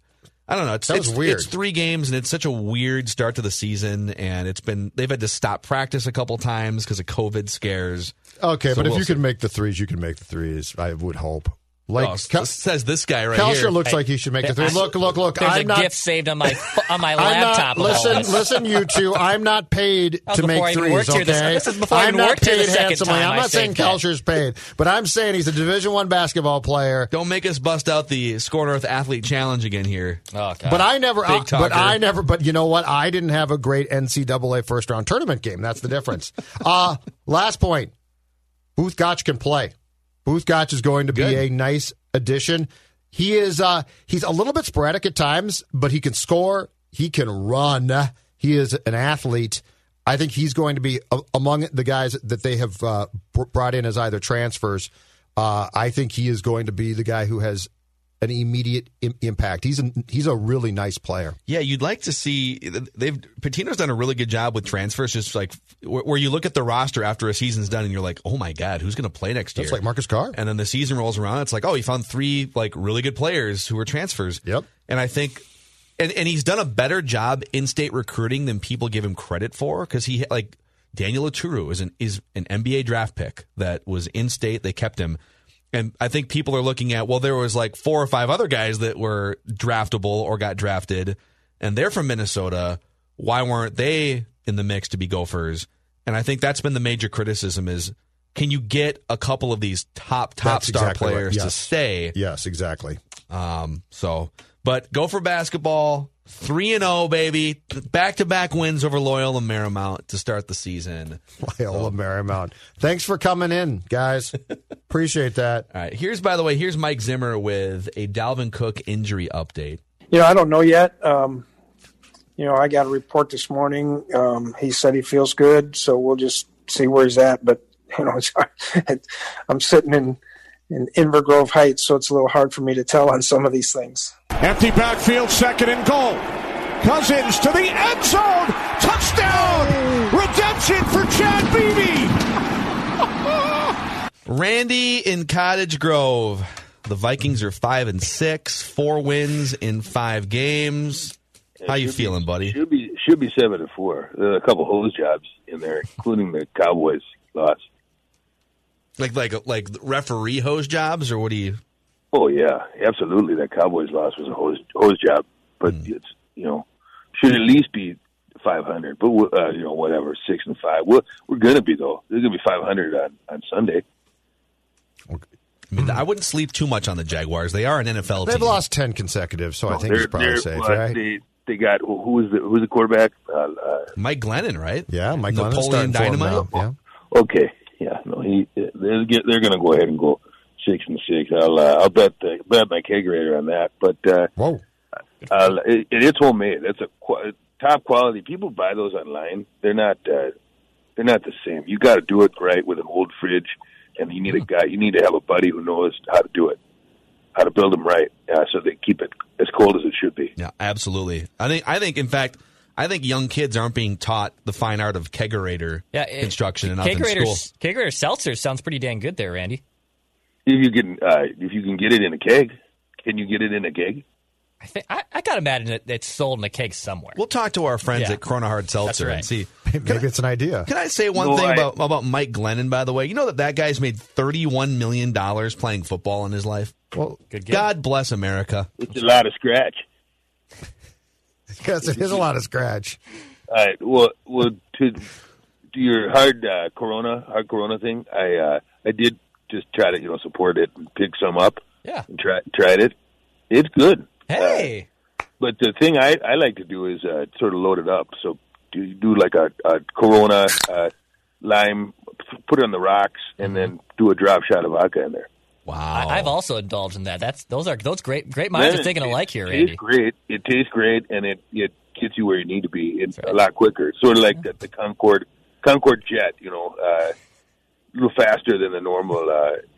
I don't know. It's, Sounds it's, weird. It's three games, and it's such a weird start to the season. And it's been they've had to stop practice a couple times because of COVID scares. Okay, So but if we'll you see. can make the threes, you can make the threes. I would hope. Like oh, Kel- says this guy right Kalscheur here. looks like he should make the three. I- Look, look, look. There's I'm a not. gift saved on my on my I'm laptop. not, listen, listen, you two. I'm not paid to before I make even threes. worked here this- Okay, this is before I I'm even not worked here paid the handsomely. time I'm I not saying saved that. Kalscheur's paid, but I'm saying he's a Division One basketball player. Don't make us bust out the Score North Athlete Challenge again here. Oh, God. But I never, Big uh, but. I never, but you know what? I didn't have a great NCAA first round tournament game. That's the difference. uh, last point. Both Gach can play. Both Gach is going to be a nice addition. He is, uh, he's a little bit sporadic at times, but he can score. He can run. He is an athlete. I think he's going to be a- among the guys that they have uh, br- brought in as either transfers. Uh, I think he is going to be the guy who has an immediate Im- impact. He's a, he's a really nice player. Yeah, you'd like to see they've Pitino's done a really good job with transfers. Just like where, where you look at the roster after a season's done, and you're like, oh my god, who's going to play next year? It's like Marcus Carr. And then the season rolls around, it's like, oh, he found three like really good players who were transfers. Yep. And I think, and and he's done a better job in state recruiting than people give him credit for because he like Daniel Oturu is an is an NBA draft pick that was in state. They kept him. And I think people are looking at, well, there was like four or five other guys that were draftable or got drafted, and they're from Minnesota. Why weren't they in the mix to be Gophers? And I think that's been the major criticism is can you get a couple of these top top That's star exactly right. players to stay? Yes, exactly. Um, so, but Gopher basketball. Three and zero, baby. Back to back wins over Loyola Marymount to start the season. Loyola Marymount. Thanks for coming in, guys. Appreciate that. All right. Here's, by the way, here's Mike Zimmer with a Dalvin Cook injury update. You know, I don't know yet. Um, you know, I got a report this morning. Um, he said he feels good, so we'll just see where he's at. But you know, it's. I'm sitting in in Inver Grove Heights, so it's a little hard for me to tell on some of these things. Empty backfield, second and goal. Cousins to the end zone. Touchdown! Redemption for Chad Beebe. Randy in Cottage Grove. The Vikings are five and six, four wins in five games. How you feeling, buddy? Should be should be seven and four. There are a couple hose jobs in there, including the Cowboys loss. Like like like referee hose jobs, or what do you? Oh yeah, absolutely. That Cowboys loss was a hose hose job, but Hmm. it's you know should at least be five hundred. But uh, you know whatever six and five. We're we're gonna be though. There's gonna be five hundred on on Sunday. I mean, I wouldn't sleep too much on the Jaguars. They are an NFL They've team. lost 10 consecutive, so I think it's they're- probably safe, right? They they got who who is the who's the quarterback? Uh, uh, Mike Glennon, right? Yeah, Mike Glennon's Napoleon starting for 'em Dynamite. Yeah. Okay, yeah, no, he they're they're going to go ahead and go six and six. I'll uh, I'll bet the, bet my kegerator on that. But uh, whoa, uh, it, it's homemade. It's a qu- top quality. People buy those online. They're not uh, they're not the same. You got to do it right with an old fridge, and you need a guy. You need to have a buddy who knows how to do it, how to build them right, uh, so they keep it as cold as it should be. Yeah, absolutely. I think I think in fact I think young kids aren't being taught the fine art of kegerator Yeah, it- construction enough in Kegerator, school. Kegerator Seltzer sounds pretty dang good there, Randy. If you can, uh, if you can get it in a keg, can you get it in a keg? I think I, I got to imagine that it's sold in a keg somewhere. We'll talk to our friends Yeah. at Corona Hard Seltzer right. and see. Maybe it's an idea. Can I say one No, thing I- about about Mike Glennon? By the way, you know that that guy's made thirty one million dollars playing football in his life. Well, Good. God bless America. It's a lot of scratch. because it is a lot of scratch. All right. Well, well, to your hard uh, Corona, hard Corona thing, I uh, I did just try to you know support it and pick some up. Yeah. And try tried it. It's good. Hey. Uh, but the thing I I like to do is uh, sort of load it up. So do you do like a, a Corona uh, lime, put it on the rocks, and then do a drop shot of vodka in there. Wow. I, I've also indulged in that. That's those are those great great minds Man, are thinking it- alike here, it Randy. tastes great. It tastes great, and it it gets you where you need to be. It's a lot quicker. It's sort of like the, the Concorde Concorde jet. You know, uh, a little faster than the normal uh,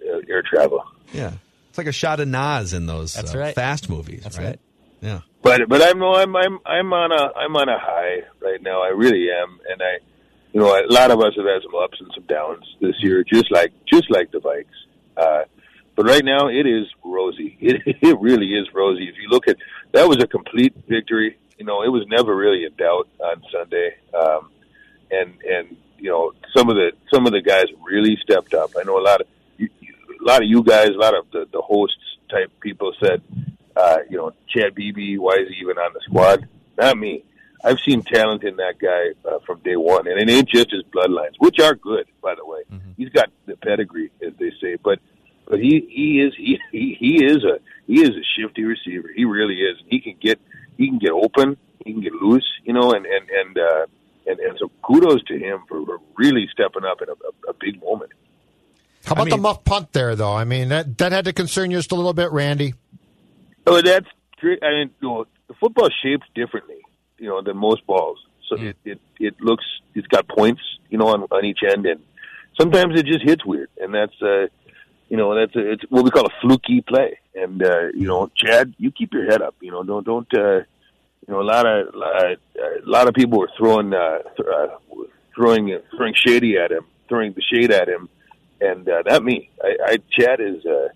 uh, air travel. Yeah. It's like a shot of NOS in those That's uh, right. fast movies. That's right. right. Yeah. But but I'm I'm I'm I'm on a I'm on a high right now. I really am, and I, you know, a lot of us have had some ups and some downs this year, just like just like the Vikes. Uh, but right now, it is rosy. It it really is rosy. If you look at that, was a complete victory. You know, it was never really in doubt on Sunday. Um, and and you know, some of the some of the guys really stepped up. I know a lot of you, a lot of you guys, a lot of the, the hosts type people said, uh, you know, Chad Beebe, why is he even on the squad? Not me. I've seen talent in that guy uh, from day one, and it ain't just his bloodlines, which are good, by the way. He's got the pedigree, as they say, but but he he is he, he he is a he is a shifty receiver. He really is. He can get he can get open, he can get loose, you know, and and and uh, and, and so kudos to him for for really stepping up in a, a, a big moment. How about the muff punt there, though? I mean, that that had to concern you just a little bit, Randy. Oh, that's true. I mean, you know, the football shaped differently, you know, than most balls. So it, it it looks it's got points, you know, on on each end, and sometimes it just hits weird, and that's uh, you know, that's a, it's what we call a fluky play. And uh, you know, Chad, you keep your head up. You know, don't don't. Uh, you know, a lot of a lot of people were throwing uh, th- uh, throwing throwing shady at him, throwing the shade at him, and uh, not me. I, I Chad is uh,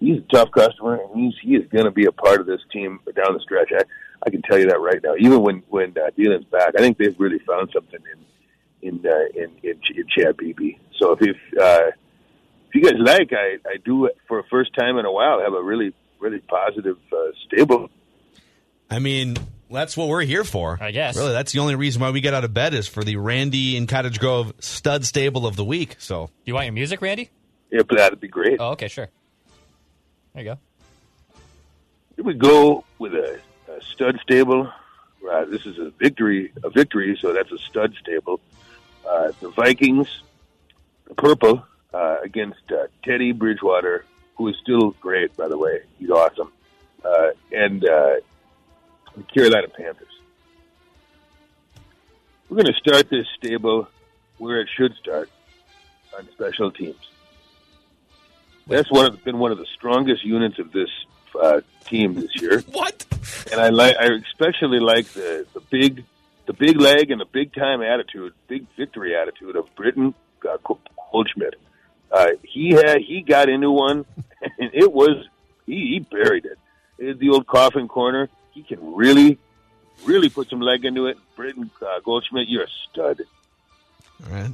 he's a tough customer, and he's he is going to be a part of this team down the stretch. I I can tell you that right now. Even when when uh, Dylan's back, I think they've really found something in in uh, in, in, in Chad Beebe. So if if, uh, if you guys like, I I do for a first time in a while have a really really positive uh, stable. I mean, that's what we're here for. I guess. Really, that's the only reason why we get out of bed is for the Randy in Cottage Grove stud stable of the week. So, Do you want your music, Randy? Yeah, but that'd be great. Oh, okay, sure. There you go. Here we go with a, a stud stable. Uh, this is a victory, a victory. So that's a stud stable. Uh, the Vikings, the purple uh, against uh, Teddy Bridgewater, who is still great, by the way. He's awesome. Uh, and uh, the Carolina Panthers. We're going to start this stable where it should start on special teams. That's one of been one of the strongest units of this uh, team this year. What? And I like, I especially like the the big, the big leg and the big time attitude, big victory attitude of Britton uh, Goldschmidt. Uh, he had he got into one, and it was he, he buried it. It's the old coffin corner. He can really, really put some leg into it. Britton uh, Goldschmidt, you're a stud. all right.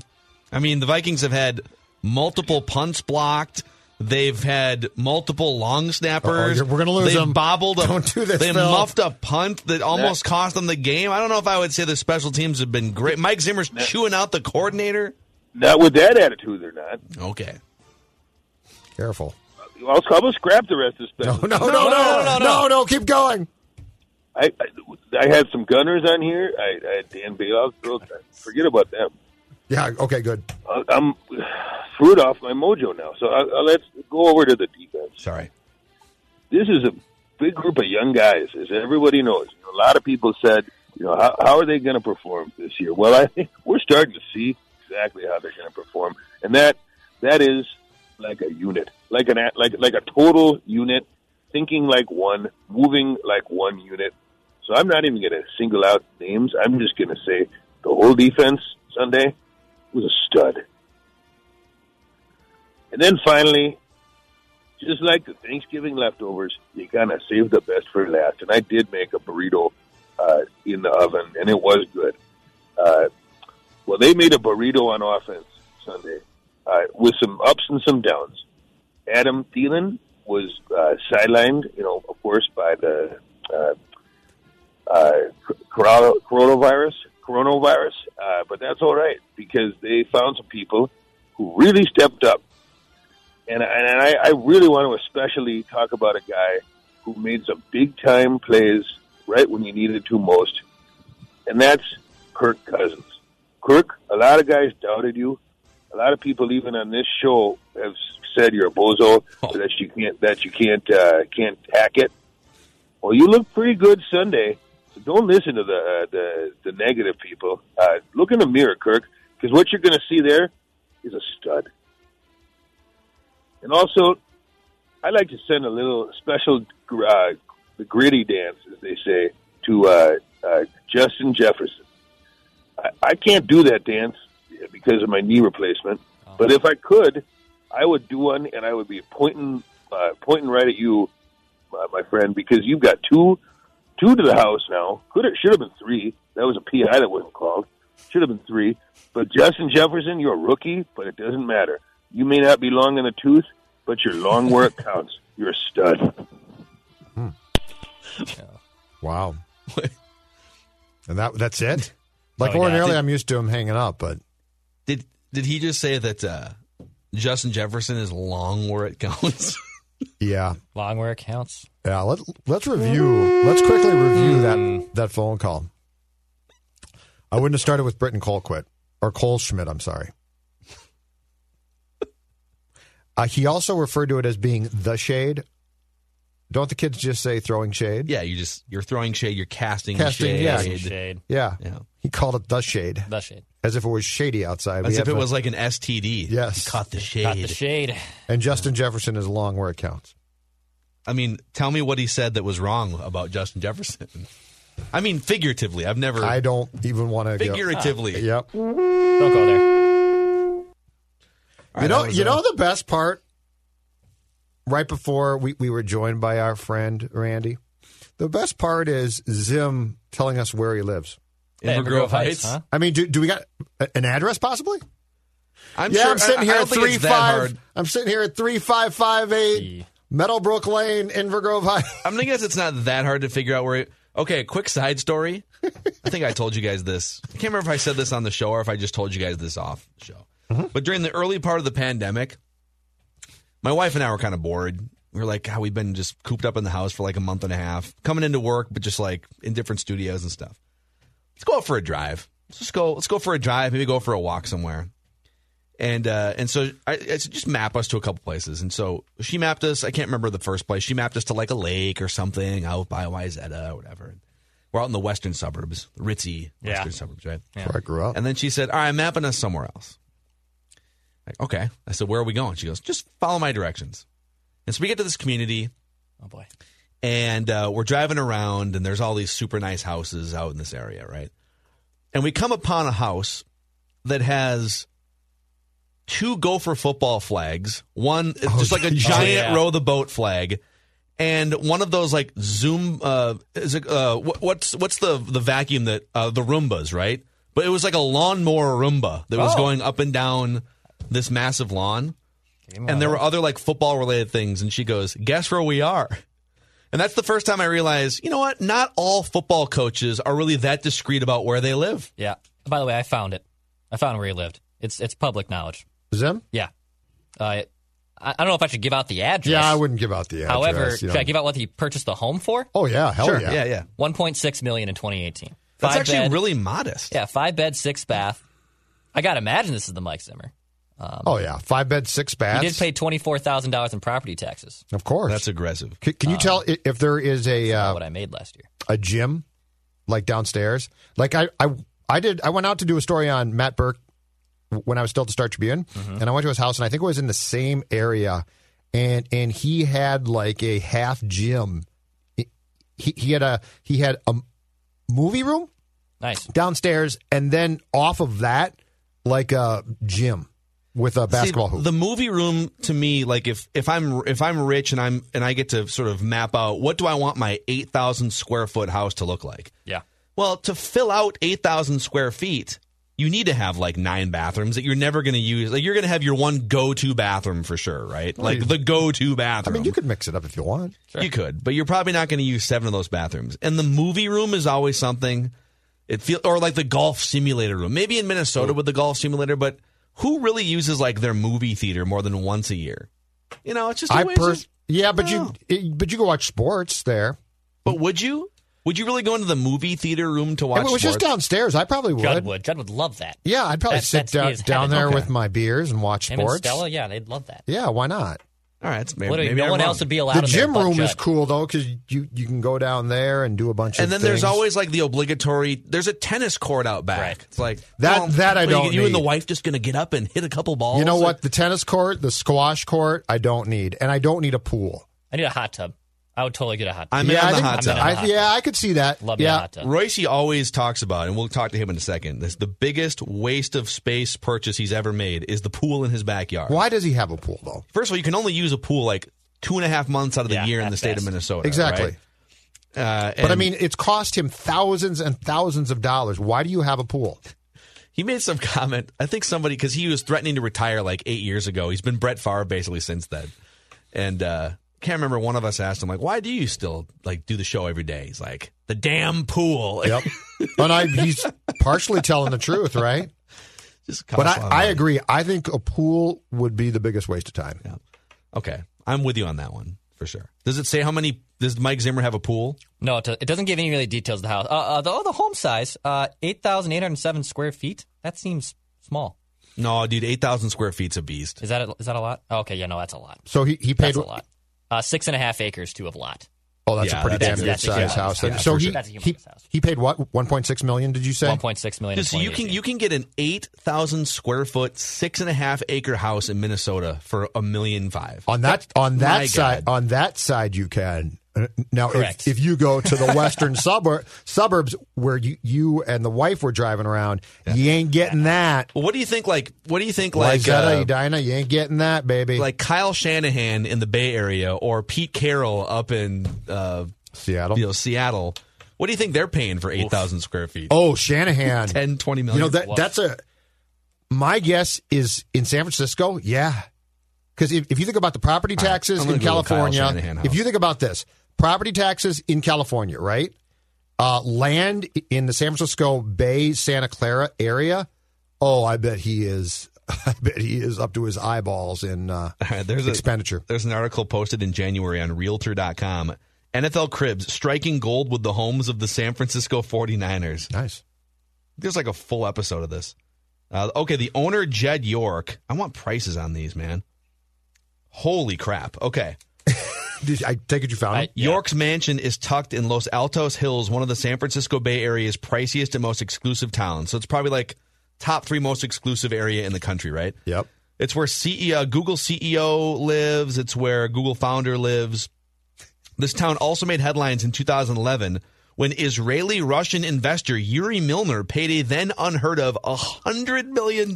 I mean, the Vikings have had multiple punts blocked. They've had multiple long snappers. Uh-oh, we're gonna lose They them. bobbled. A, Don't do this, They Phil. muffed a punt that almost cost them the game. I don't know if I would say the special teams have been great. Mike Zimmer's chewing out the coordinator. Not with that attitude, they're not. Okay. Careful. I'll, I'll scrap the rest of the No, special. no, no, no, no, no, keep going. I, I I had some gunners on here. I, I had Dan Bailoff. Forget about them. Yeah, okay, good. I- I'm screwed off my mojo now. So I, I, let's go over to the defense. Sorry. This is a big group of young guys, as everybody knows. A lot of people said, you know, how, how are they going to perform this year? Well, I think we're starting to see exactly how they're going to perform, and that that is like a unit, like an like like a total unit, thinking like one, moving like one unit. So I'm not even going to single out names. I'm just going to say the whole defense Sunday was a stud. And then finally, just like the Thanksgiving leftovers, you kind of save the best for last. And I did make a burrito uh, in the oven, and it was good. Uh, well, they made a burrito on offense Sunday uh, with some ups and some downs. Adam Thielen was uh, sidelined, you know, of course, by the uh, corona- coronavirus. Coronavirus. uh, but that's all right because they found some people who really stepped up. And, and I, I really want to especially talk about a guy who made some big time plays right when you needed to most, and that's Kirk Cousins. Kirk, a lot of guys doubted you. A lot of people, even on this show, have said you're a bozo, Oh. that you can't that you can't uh, can't hack it. Well, you look pretty good Sunday. Don't listen to the uh, the, the negative people. Uh, look in the mirror, Kirk, because what you're going to see there is a stud. And also, I like to send a little special uh, the Griddy dance, as they say, to uh, uh, Justin Jefferson. I, I can't do that dance because of my knee replacement, but if I could, I would do one, and I would be pointing uh, pointing right at you, uh, my friend, because you've got two two to the house now. Could it should have been three. That was a PI that wasn't called. Should have been three. But Justin Jefferson, you're a rookie, but it doesn't matter. You may not be long in the tooth, but you're long where it counts. You're a stud. Wow. and that that's it. Like Oh, yeah. ordinarily, Did- I'm used to him hanging up, but Did did he just say that uh, Justin Jefferson is long where it counts? yeah, Long where it counts. yeah. Let let's review. Let's quickly review that that phone call. I wouldn't have started with Britton Colquitt or Cole Schmidt. I'm sorry. Uh, he also referred to it as being the shade. Don't the kids just say throwing shade? yeah, you just you're throwing shade, you're casting, Casting, shade. yeah. Shade. Yeah. Yeah. He called it the shade, The shade. as if it was shady outside. As We if it a- was like an STD. Yes. You caught the shade. Got the shade. And Justin Jefferson is long where it counts. I mean, tell me what he said that was wrong about Justin Jefferson. I mean, figuratively. I've never. I don't even want to. Figuratively. Yep. Don't go there. you right, know, you uh, know the best part. Right before we, we were joined by our friend Randy, the best part is Zim telling us where he lives. Inver Inver Grove Grove Heights, Heights. huh? I mean, do, do we got an address possibly? I'm yeah, sure, I'm sitting here I at three five. hard. I'm sitting here at three five five eight Meadowbrook Lane, Inver Grove Heights. I'm thinking it's not that hard to figure out where. It, okay, quick side story. I think I told you guys this. I can't remember if I said this on the show or if I just told you guys this off the show. Mm-hmm. But during the early part of the pandemic, my wife and I were kind of bored. We were like, how we've been just cooped up in the house for like a month and a half, coming into work, but just like in different studios and stuff. Let's go out for a drive. Let's just go. Let's go for a drive. Maybe go for a walk somewhere. And uh, and so I, I said, just map us to a couple places. And so she mapped us. I can't remember the first place. She mapped us to like a lake or something out by Wayzata or whatever. We're out in the western suburbs, ritzy western Yeah. suburbs, right? Yeah. Where I grew up. And then she said, "All right, I'm mapping us somewhere else." Like, okay. I said, "Where are we going?" She goes, "Just follow my directions." And so we get to this community, Oh boy. and uh, we're driving around, and there's all these super nice houses out in this area, right? And we come upon a house that has two Gopher football flags, one Oh, just like a giant yeah. row the boat flag, and one of those like Zoom. Uh, is it uh, what's what's the the vacuum that uh, the Roombas, right? But it was like a lawnmower Roomba that was Oh. going up and down this massive lawn and there were other like football related things and she goes guess where we are and that's the first time i realized you know what not all football coaches are really that discreet about where they live Yeah. By the way, I found it. I found where he lived. It's it's public knowledge. Zim? Yeah. Uh, I, I don't know if I should give out the address. Yeah, I wouldn't give out the address. However, you should know. I give out what he purchased the home for? Oh yeah, hell sure yeah. yeah yeah 1.6 million in 2018. that's actually bed, really modest Yeah, five bed, six bath. I got to imagine this is the Mike Zimmer. Oh yeah, five bed, six baths. He did pay twenty four thousand dollars in property taxes. of course. that's aggressive can, can you tell i- if there is a uh, what I made last year. a gym like downstairs? Like I, I I did. I went out to do a story on Matt Burke when I was still at the Star Tribune, Mm-hmm. and I went to his house, and I think it was in the same area, and and he had like a half gym. He he had a he had a movie room Nice. downstairs, and then off of that, like a gym with a basketball See, hoop. the movie room to me like if if i'm if i'm rich and i'm and i get to sort of map out what do i want my 8000 square foot house to look like Yeah. Well, to fill out 8,000 square feet, you need to have like nine bathrooms that you're never going to use. Like you're going to have your one go-to bathroom for sure, right? Like you- the go-to bathroom. I mean, you could mix it up if you want. You could, but you're probably not going to use seven of those bathrooms. And the movie room is always something It feel or like the golf simulator room. Maybe in Minnesota with the golf simulator, but who really uses like their movie theater more than once a year? You know, it's just a I waste of- yeah, but you it- but you go watch sports there. But would you? Would you really go into the movie theater room to watch? If it was just downstairs, I probably would. Judd would. Judd would love that. Yeah, I'd probably That- sit down, down there Okay. with my beers and watch Him and sports. Stella, yeah, they'd love that. Yeah, why not? All right, it's maybe, Literally, maybe no I'm one wrong. else would be allowed The in there gym room is cool though because you you can go down there and do a bunch And of. And then there's always like the obligatory. There's a tennis court out back. It's like That- well, that I what, don't You, and the wife just going to get up and hit a couple balls. You know Or- what? The tennis court, the squash court, I don't need, and I don't need a pool. I need a hot tub. I would totally get a hot tub. I'm in on I the hot tub. I'm in on the I, hot yeah, I could see that. Love me a hot tub. Royce always talks about, and we'll talk to him in a second. This the biggest waste of space purchase he's ever made is the pool in his backyard. Why does he have a pool though? First of all, you can only use a pool like two and a half months out of the Yeah, year in at the state of. Minnesota. Exactly. right? Uh, But I mean, it's cost him thousands and thousands of dollars. Why do you have a pool? he made some comment. I think somebody because he was threatening to retire like eight years ago. He's been Brett Favre basically since then, and uh, can't remember. One of us asked him like, "Why do you still like do the show every day?" He's like, "The damn pool." Yep. and I, he's partially telling the truth, right? Just But costs a I, I agree. I think a pool would be the biggest waste of time. yeah. Okay, I'm with you on that one for sure. Does it say how many? Does Mike Zimmer have a pool? No, it, it doesn't give any really details of the house. Uh, uh, the, oh, the home size, uh, 8,807 square feet. That seems small. No, dude, eight thousand square feet's a beast. Is that a, is that a lot? Oh, okay, yeah, no, that's a lot. So he, he paid. That's a lot. Uh, six and a half acres to a lot. Oh, that's Yeah, a pretty that's- damn that's good a size house. house. so Yeah, he for That's a he, house. he paid what? One point six million? Did you say? 1.6 million. So you can you can get an eight thousand square foot, six and a half acre house in Minnesota for a million five. On that on that My side God. on that side you can. Now, if, if you go to the western suburb suburbs where you, you and the wife were driving around, you ain't getting that. Well, what do you think? Like, what do you think? Like, Wayzata, uh, Edina, you ain't getting that, baby. like Kyle Shanahan in the Bay Area or Pete Carroll up in uh, Seattle. you know, Seattle. What do you think they're paying for eight thousand square feet? Oh, Shanahan. 10, 20 You know that that's a. My guess is in San Francisco. Yeah, because if, if you think about the property taxes I'm in go with Kyle California, if you think about this, property taxes in California, right? Uh, land in the San Francisco Bay, Santa Clara area. Oh, I bet he is. I bet he is up to his eyeballs in uh, there's a, expenditure. There's an article posted in January on Realtor.com. NFL Cribs striking gold with the homes of the San Francisco 49ers. Nice. There's like a full episode of this. Uh, okay, the owner, Jed York. I want prices on these, man. Holy crap. Okay. Did, I take it you found him. York's mansion is tucked in Los Altos Hills, one of the San Francisco Bay Area's priciest and most exclusive towns. So it's probably like top three most exclusive area in the country, right? Yep. It's where CEO, Google CEO lives. It's where Google founder lives. This town also made headlines in 2011 when Israeli Russian investor Yuri Milner paid a then unheard of $100 million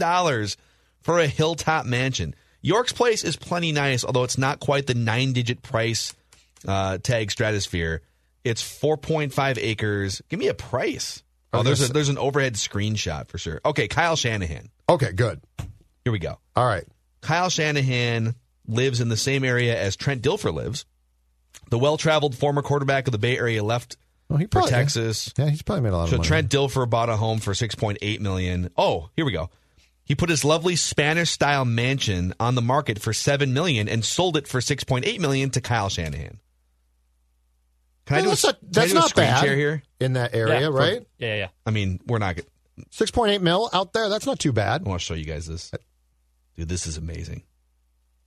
for a hilltop mansion. York's place is plenty nice, although it's not quite the nine digit price uh, tag stratosphere. It's 4.5 acres. Give me a price. Oh, there's a, there's an overhead screenshot for sure. Okay, Kyle Shanahan. Okay, good. Here we go. All right. Kyle Shanahan lives in the same area as Trent Dilfer lives. The well-traveled former quarterback of the Bay Area left Well, he for probably, Texas. Yeah, he's probably made a lot of money. So. Trent Dilfer bought a home for 6.8 million. Oh, here we go. He put his lovely Spanish-style mansion on the market for 7 million and sold it for 6.8 million to Kyle Shanahan. Can I Well, do a, that's not, I that's do not screen bad share here? in that area, Yeah, for- right? Yeah, yeah. I mean, we're not. Six point eight mil out there. That's not too bad. I want to show you guys this. Uh, Dude, this is amazing.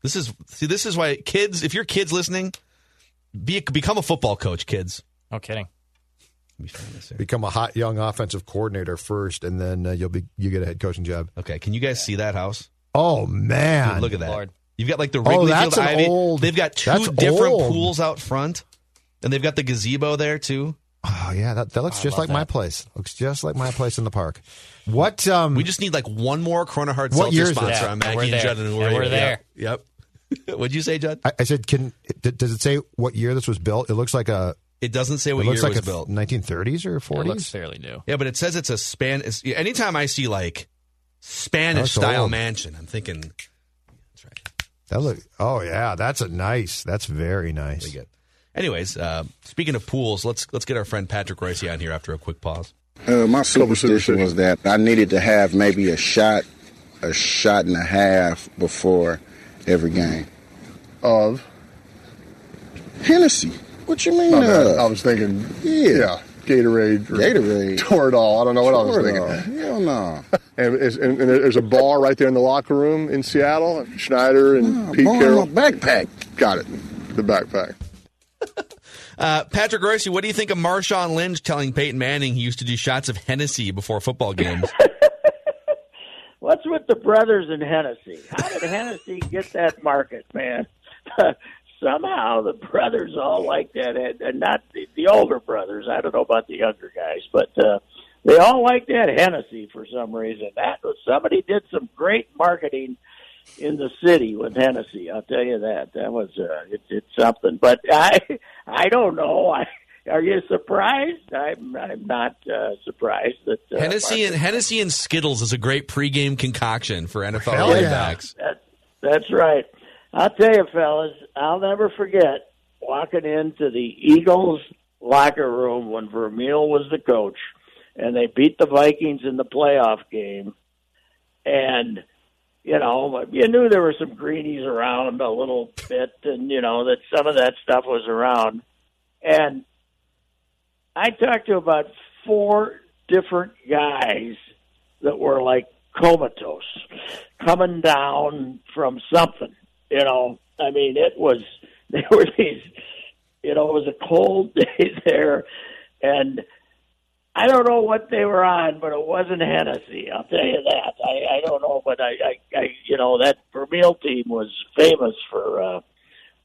This is see. This is why kids. If your kids listening, be become a football coach, kids. No kidding. Let me find this here. Become a hot young offensive coordinator first, and then uh, you'll be you get a head coaching job. Okay, can you guys see that house? Oh man, Dude, look at that. Lord. You've got like the Oh, that's Field an Ivy. old- they've got two different old. pools out front, and they've got the gazebo there too. Oh yeah, that, that looks I just love like my place. Looks just like my place in the park. What? Um, We just need like one more Corona Hard what Seltzer sponsor this? on Yeah, Mackey we're and there. Judd, and we're, we're there. Yep. yep. What'd you say, Judd? I, I said, can d- does it say what year this was built? It looks like a. It doesn't say It what year looks it was built. 1930s or It looks 40s. fairly new. Yeah, but it says it's a span. It's, anytime I see like Spanish style old. mansion, I'm thinking that's right. That look. Oh yeah, that's a nice. That's very nice. Really good. Anyways, uh, speaking of pools, let's let's get our friend Patrick Royce on here after a quick pause. Uh, my superstition was that I needed to have maybe a shot, a shot and a half before every game. Of Hennessy. What you mean? My bad. uh? I was thinking, Yeah. yeah, Gatorade, or Gatorade. Toradol. I don't know what I was thinking. Hell no. And, and, and there's a bar right there in the locker room in Seattle. Schneider and No, Pete Carroll. backpack. Got it. The backpack. Uh, Patrick Royce, what do you think of Marshawn Lynch telling Peyton Manning he used to do shots of Hennessy before football games? What's with the brothers in Hennessy? How did Hennessy get that market, man? Somehow the brothers all like that, and and not the, the older brothers. I don't know about the younger guys, but uh, they all like that Hennessy for some reason. That was somebody did some great marketing in the city with Hennessy. I'll tell you that. That was uh, it, it's something. But I I don't know. I, are you surprised? I'm I'm not uh, surprised that uh, Hennessy and Hennessy and Skittles is a great pregame concoction for NFL Hell yeah. backs. That's right. I'll tell you, fellas, I'll never forget walking into the Eagles locker room when Vermeil was the coach, and they beat the Vikings in the playoff game. And you know, you knew there were some greenies around a little bit, and you know that some of that stuff was around. And I talked to about four different guys that were like comatose, coming down from something. You know, I mean, it was there were these. You know, it was a cold day there, and I don't know what they were on, but it wasn't Hennessy. I'll tell you that. I, I don't know, but I, I, I, you know, that Vermeil team was famous for. uh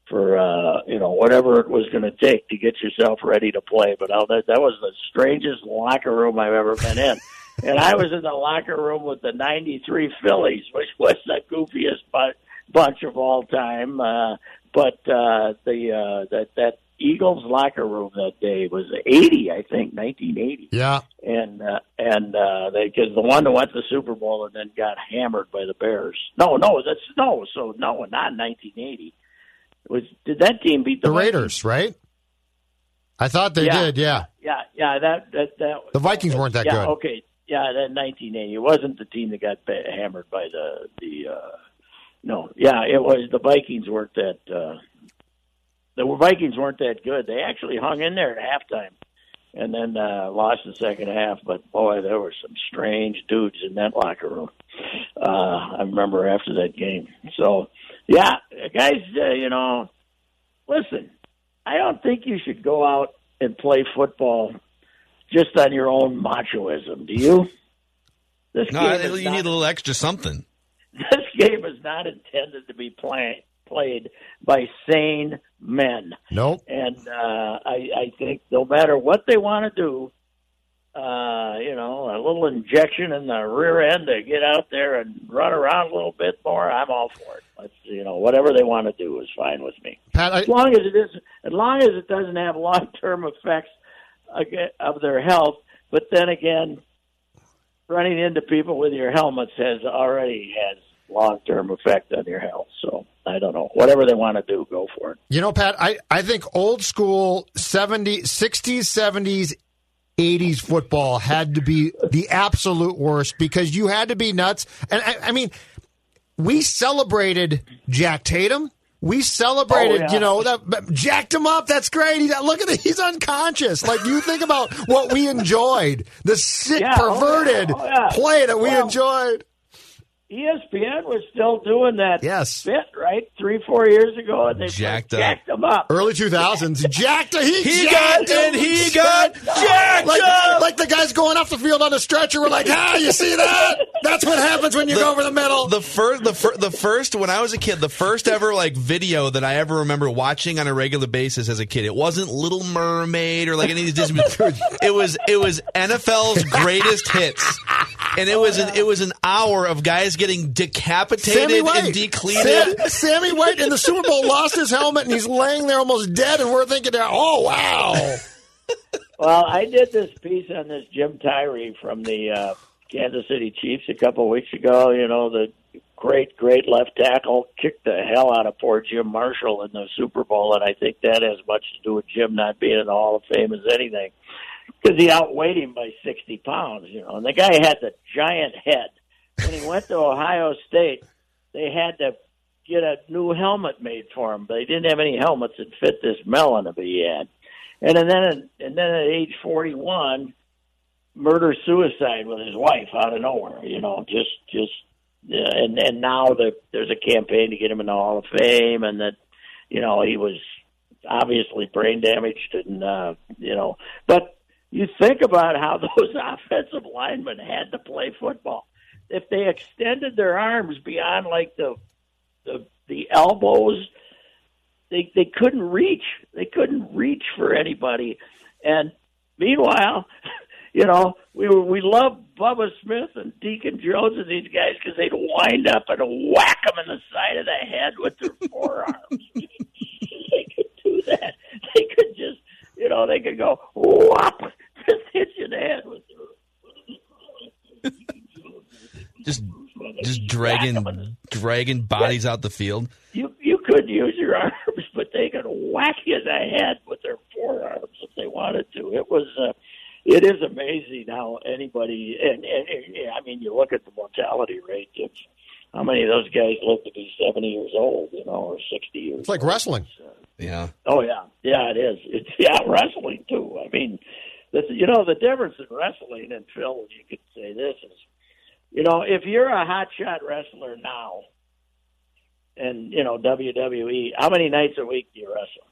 for uh, you know whatever it was going to take to get yourself ready to play. But I'll, that that was the strangest locker room I've ever been in. and I was in the locker room with the '93 Phillies, which was the goofiest bu- bunch of all time. Uh, but uh, the uh, that that Eagles locker room that day was '80, I think, 1980 Yeah. and uh, and uh, because the one that went to the Super Bowl and then got hammered by the Bears. No, no, that's no. So no, not 1980. It was did that team beat the, The Raiders, right? I thought they Yeah. did, yeah. Yeah, yeah. That that that. The Vikings weren't that yeah, good. Okay, yeah, that 1980. It wasn't the team that got hammered by the the. uh No, yeah, it was the Vikings weren't that. uh The Vikings weren't that good. They actually hung in there at halftime, and then uh lost the second half. But boy, there were some strange dudes in that locker room. Uh I remember after that game. So, yeah, guys, uh, you know, listen, I don't think you should go out and play football just on your own machoism. Do you? This No, game I- is you not- need a little extra something. this game is not intended to be play, played by sane men. Nope. And uh, I, I think no matter what they want to do, uh, you know, a little injection in the rear end to get out there and run around a little bit more, I'm all for it. Let's, you know, whatever they want to do is fine with me. Pat, I, as long as it is, as long as it doesn't have long term effects of their health. But then again, running into people with your helmets has already has long term effect on your health. So I don't know. Whatever they want to do, go for it. You know, Pat, I, I think old school 70, 60s, 70s, 80s football had to be the absolute worst because you had to be nuts. And I, I mean, we celebrated Jack Tatum. We celebrated, Oh, yeah. you know, that jacked him up. That's great. He's, look at it. He's unconscious. Like you think about what we enjoyed, the sick, Yeah, oh, yeah, perverted oh, yeah. play that we Well, enjoyed. ESPN was still doing that Yes. bit, right? Three, four years ago, and they Jacked up. jacked them up. Early 2000s. Jacked. He, He jacked got- and he got jacked like, up. like the guys going off the field on a stretcher. We're like, ah, you see that? That's what happens when you go over the middle. The first, the, fir- the first, when I was a kid, the first ever like video that I ever remember watching on a regular basis as a kid, it wasn't Little Mermaid or like any of these Disney. movies. it was it was NFL's greatest hits, and it was an it was an hour of guys getting decapitated and White. decleated. Sam- Sammy White in the Super Bowl lost his helmet and he's laying there almost dead, and we're thinking, oh, wow. Well, I did this piece on this Jim Tyrer from the uh, Kansas City Chiefs a couple of weeks ago. You know, the great, great left tackle kicked the hell out of poor Jim Marshall in the Super Bowl, and I think that has much to do with Jim not being in the Hall of Fame as anything. because he outweighed him by sixty pounds. You know, and the guy had the giant head. When he went to Ohio State, they had to get a new helmet made for him. They didn't have any helmets that fit this melon that he had. And then, and then at age forty-one, murder suicide with his wife out of nowhere. You know, just just yeah, and and now the, there's a campaign to get him in the Hall of Fame, and that you know he was obviously brain damaged, and uh, you know, but you think about how those offensive linemen had to play football. If they extended their arms beyond like the the the elbows, they they couldn't reach. They couldn't reach for anybody. And meanwhile, you know, we we loved Bubba Smith and Deacon Jones and these guys because they'd wind up and whack them in the side of the head with their forearms. they could do that. They could just, you know, they could go whop, just hit you in the head with their just just dragging dragging bodies out the field. you you could use your arms, but they could whack you in the head with their forearms if they wanted to. It was uh, it is amazing how anybody and, and, and I mean you look at the mortality rate of how many of those guys live to be seventy years old, you know, or sixty years. It's like wrestling. Yeah. Oh yeah, yeah, it is. It's yeah, wrestling too. I mean, this, you know, the difference in wrestling and Phil, you could say this is, you know, if you're a hot shot wrestler now, and you know WWE, how many nights a week do you wrestle?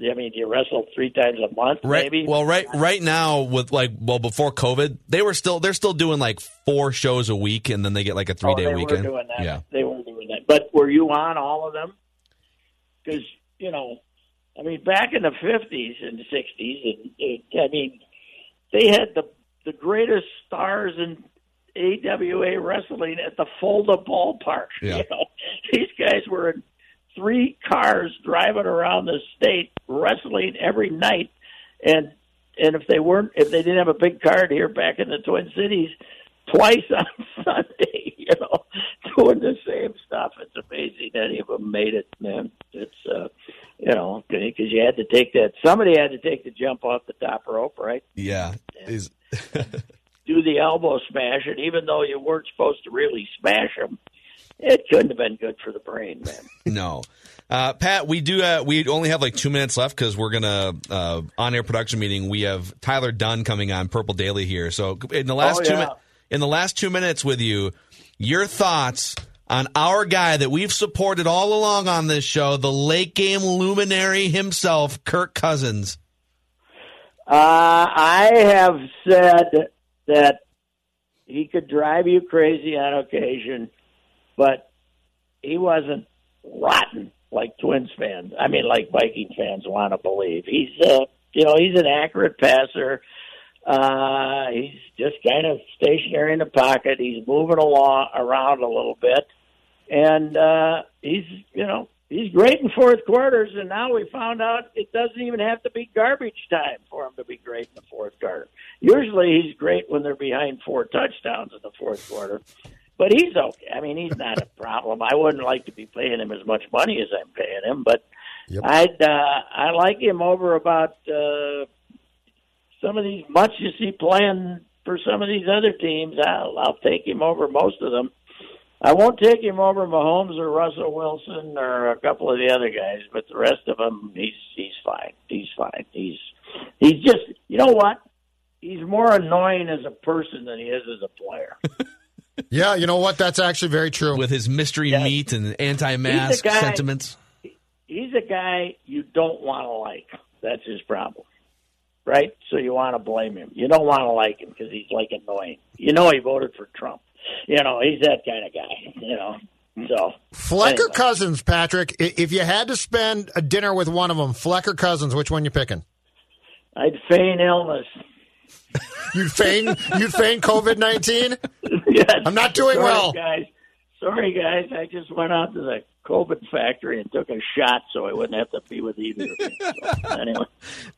I mean, do you wrestle three times a month, Right. maybe? Well, right right now with like well before COVID, they were still they're still doing like four shows a week, and then they get like a three oh, day they weekend. were doing that. Yeah. They were doing that. But were you on all of them? Because you know, I mean, back in the fifties and sixties, and and I mean, they had the the greatest stars in AWA wrestling at the Fulda ballpark. Yeah. You know, these guys were in three cars driving around the state wrestling every night, and and if they weren't, if they didn't have a big card here back in the Twin Cities, twice on Sunday, you know, doing the same stuff. It's amazing any of them made it, man. It's uh, you know, because you had to take that. Somebody had to take the jump off the top rope, right? Yeah. Is Do the elbow smash, and even though you weren't supposed to really smash them, it couldn't have been good for the brain, man. no. Uh, Pat, we do. Uh, we only have like two minutes left because we're gonna uh, on air production meeting. We have Tyler Dunne coming on Purple Daily here. So in the last Oh, two yeah. min- in the last two minutes with you, your thoughts on our guy that we've supported all along on this show, the late game luminary himself, Kirk Cousins. Uh, I have said that he could drive you crazy on occasion, but he wasn't rotten like Twins fans. I mean, like Viking fans want to believe. He's, uh, you know, he's an accurate passer. Uh, he's just kind of stationary in the pocket. He's moving along around a little bit, and uh, he's, you know, he's great in fourth quarters. And now we found out it doesn't even have to be garbage time for him to be great in the fourth quarter. Usually, he's great when they're behind four touchdowns in the fourth quarter. But he's okay. I mean, he's not a problem. I wouldn't like to be paying him as much money as I'm paying him, but I'd uh, I like him over about uh, some of these much you see playing for some of these other teams. I'll, I'll take him over most of them. I won't take him over Mahomes or Russell Wilson or a couple of the other guys, but the rest of them, he's he's fine. He's fine. He's he's just you know what? He's more annoying as a person than he is as a player. Yeah, you know what? That's actually very true. With his mystery meat and anti-mask He's guy- sentiments. he's a guy you don't want to like. That's his problem, right? So you want to blame him. You don't want to like him because he's like annoying. You know he voted for Trump. You know he's that kind of guy. You know, so Fleck or. Cousins, Patrick? If you had to spend a dinner with one of them, Fleck or Cousins, which one you picking? I'd feign illness. You'd feign you'd feign COVID nineteen. yes. I'm not doing Sorry, well. guys. Sorry, guys. I just went out to the COVID factory and took a shot so I wouldn't have to be with either of you. So, anyway,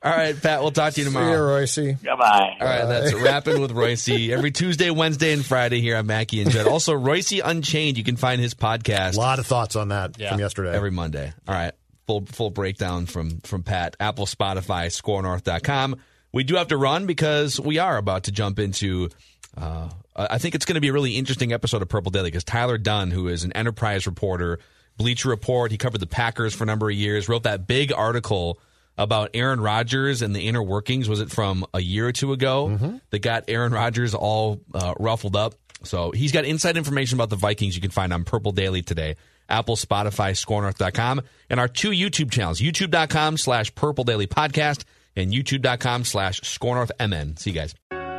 All right, Pat. We'll talk to you tomorrow. See you, Reusse. goodbye. All right, that's Rapping with Reusse every Tuesday, Wednesday, and Friday here on Mackey and Judd. Also, Reusse Unchained. You can find his podcast A lot of thoughts on that from yesterday. every Monday. All right, full full breakdown from from Pat. Apple, Spotify, ScoreNorth.com. we do have to run because we are about to jump into. Uh, I think it's going to be a really interesting episode of Purple Daily because Tyler Dunne, who is an enterprise reporter, Bleacher Report, he covered the Packers for a number of years, wrote that big article about Aaron Rodgers and the inner workings. Was it from a year or two ago Mm-hmm. that got Aaron Rodgers all uh, ruffled up? So he's got inside information about the Vikings you can find on Purple Daily today. Apple, Spotify, ScoreNorth.com, and our two YouTube channels, youtube.com slash Purple Daily Podcast and youtube.com slash ScoreNorthMN. See you guys.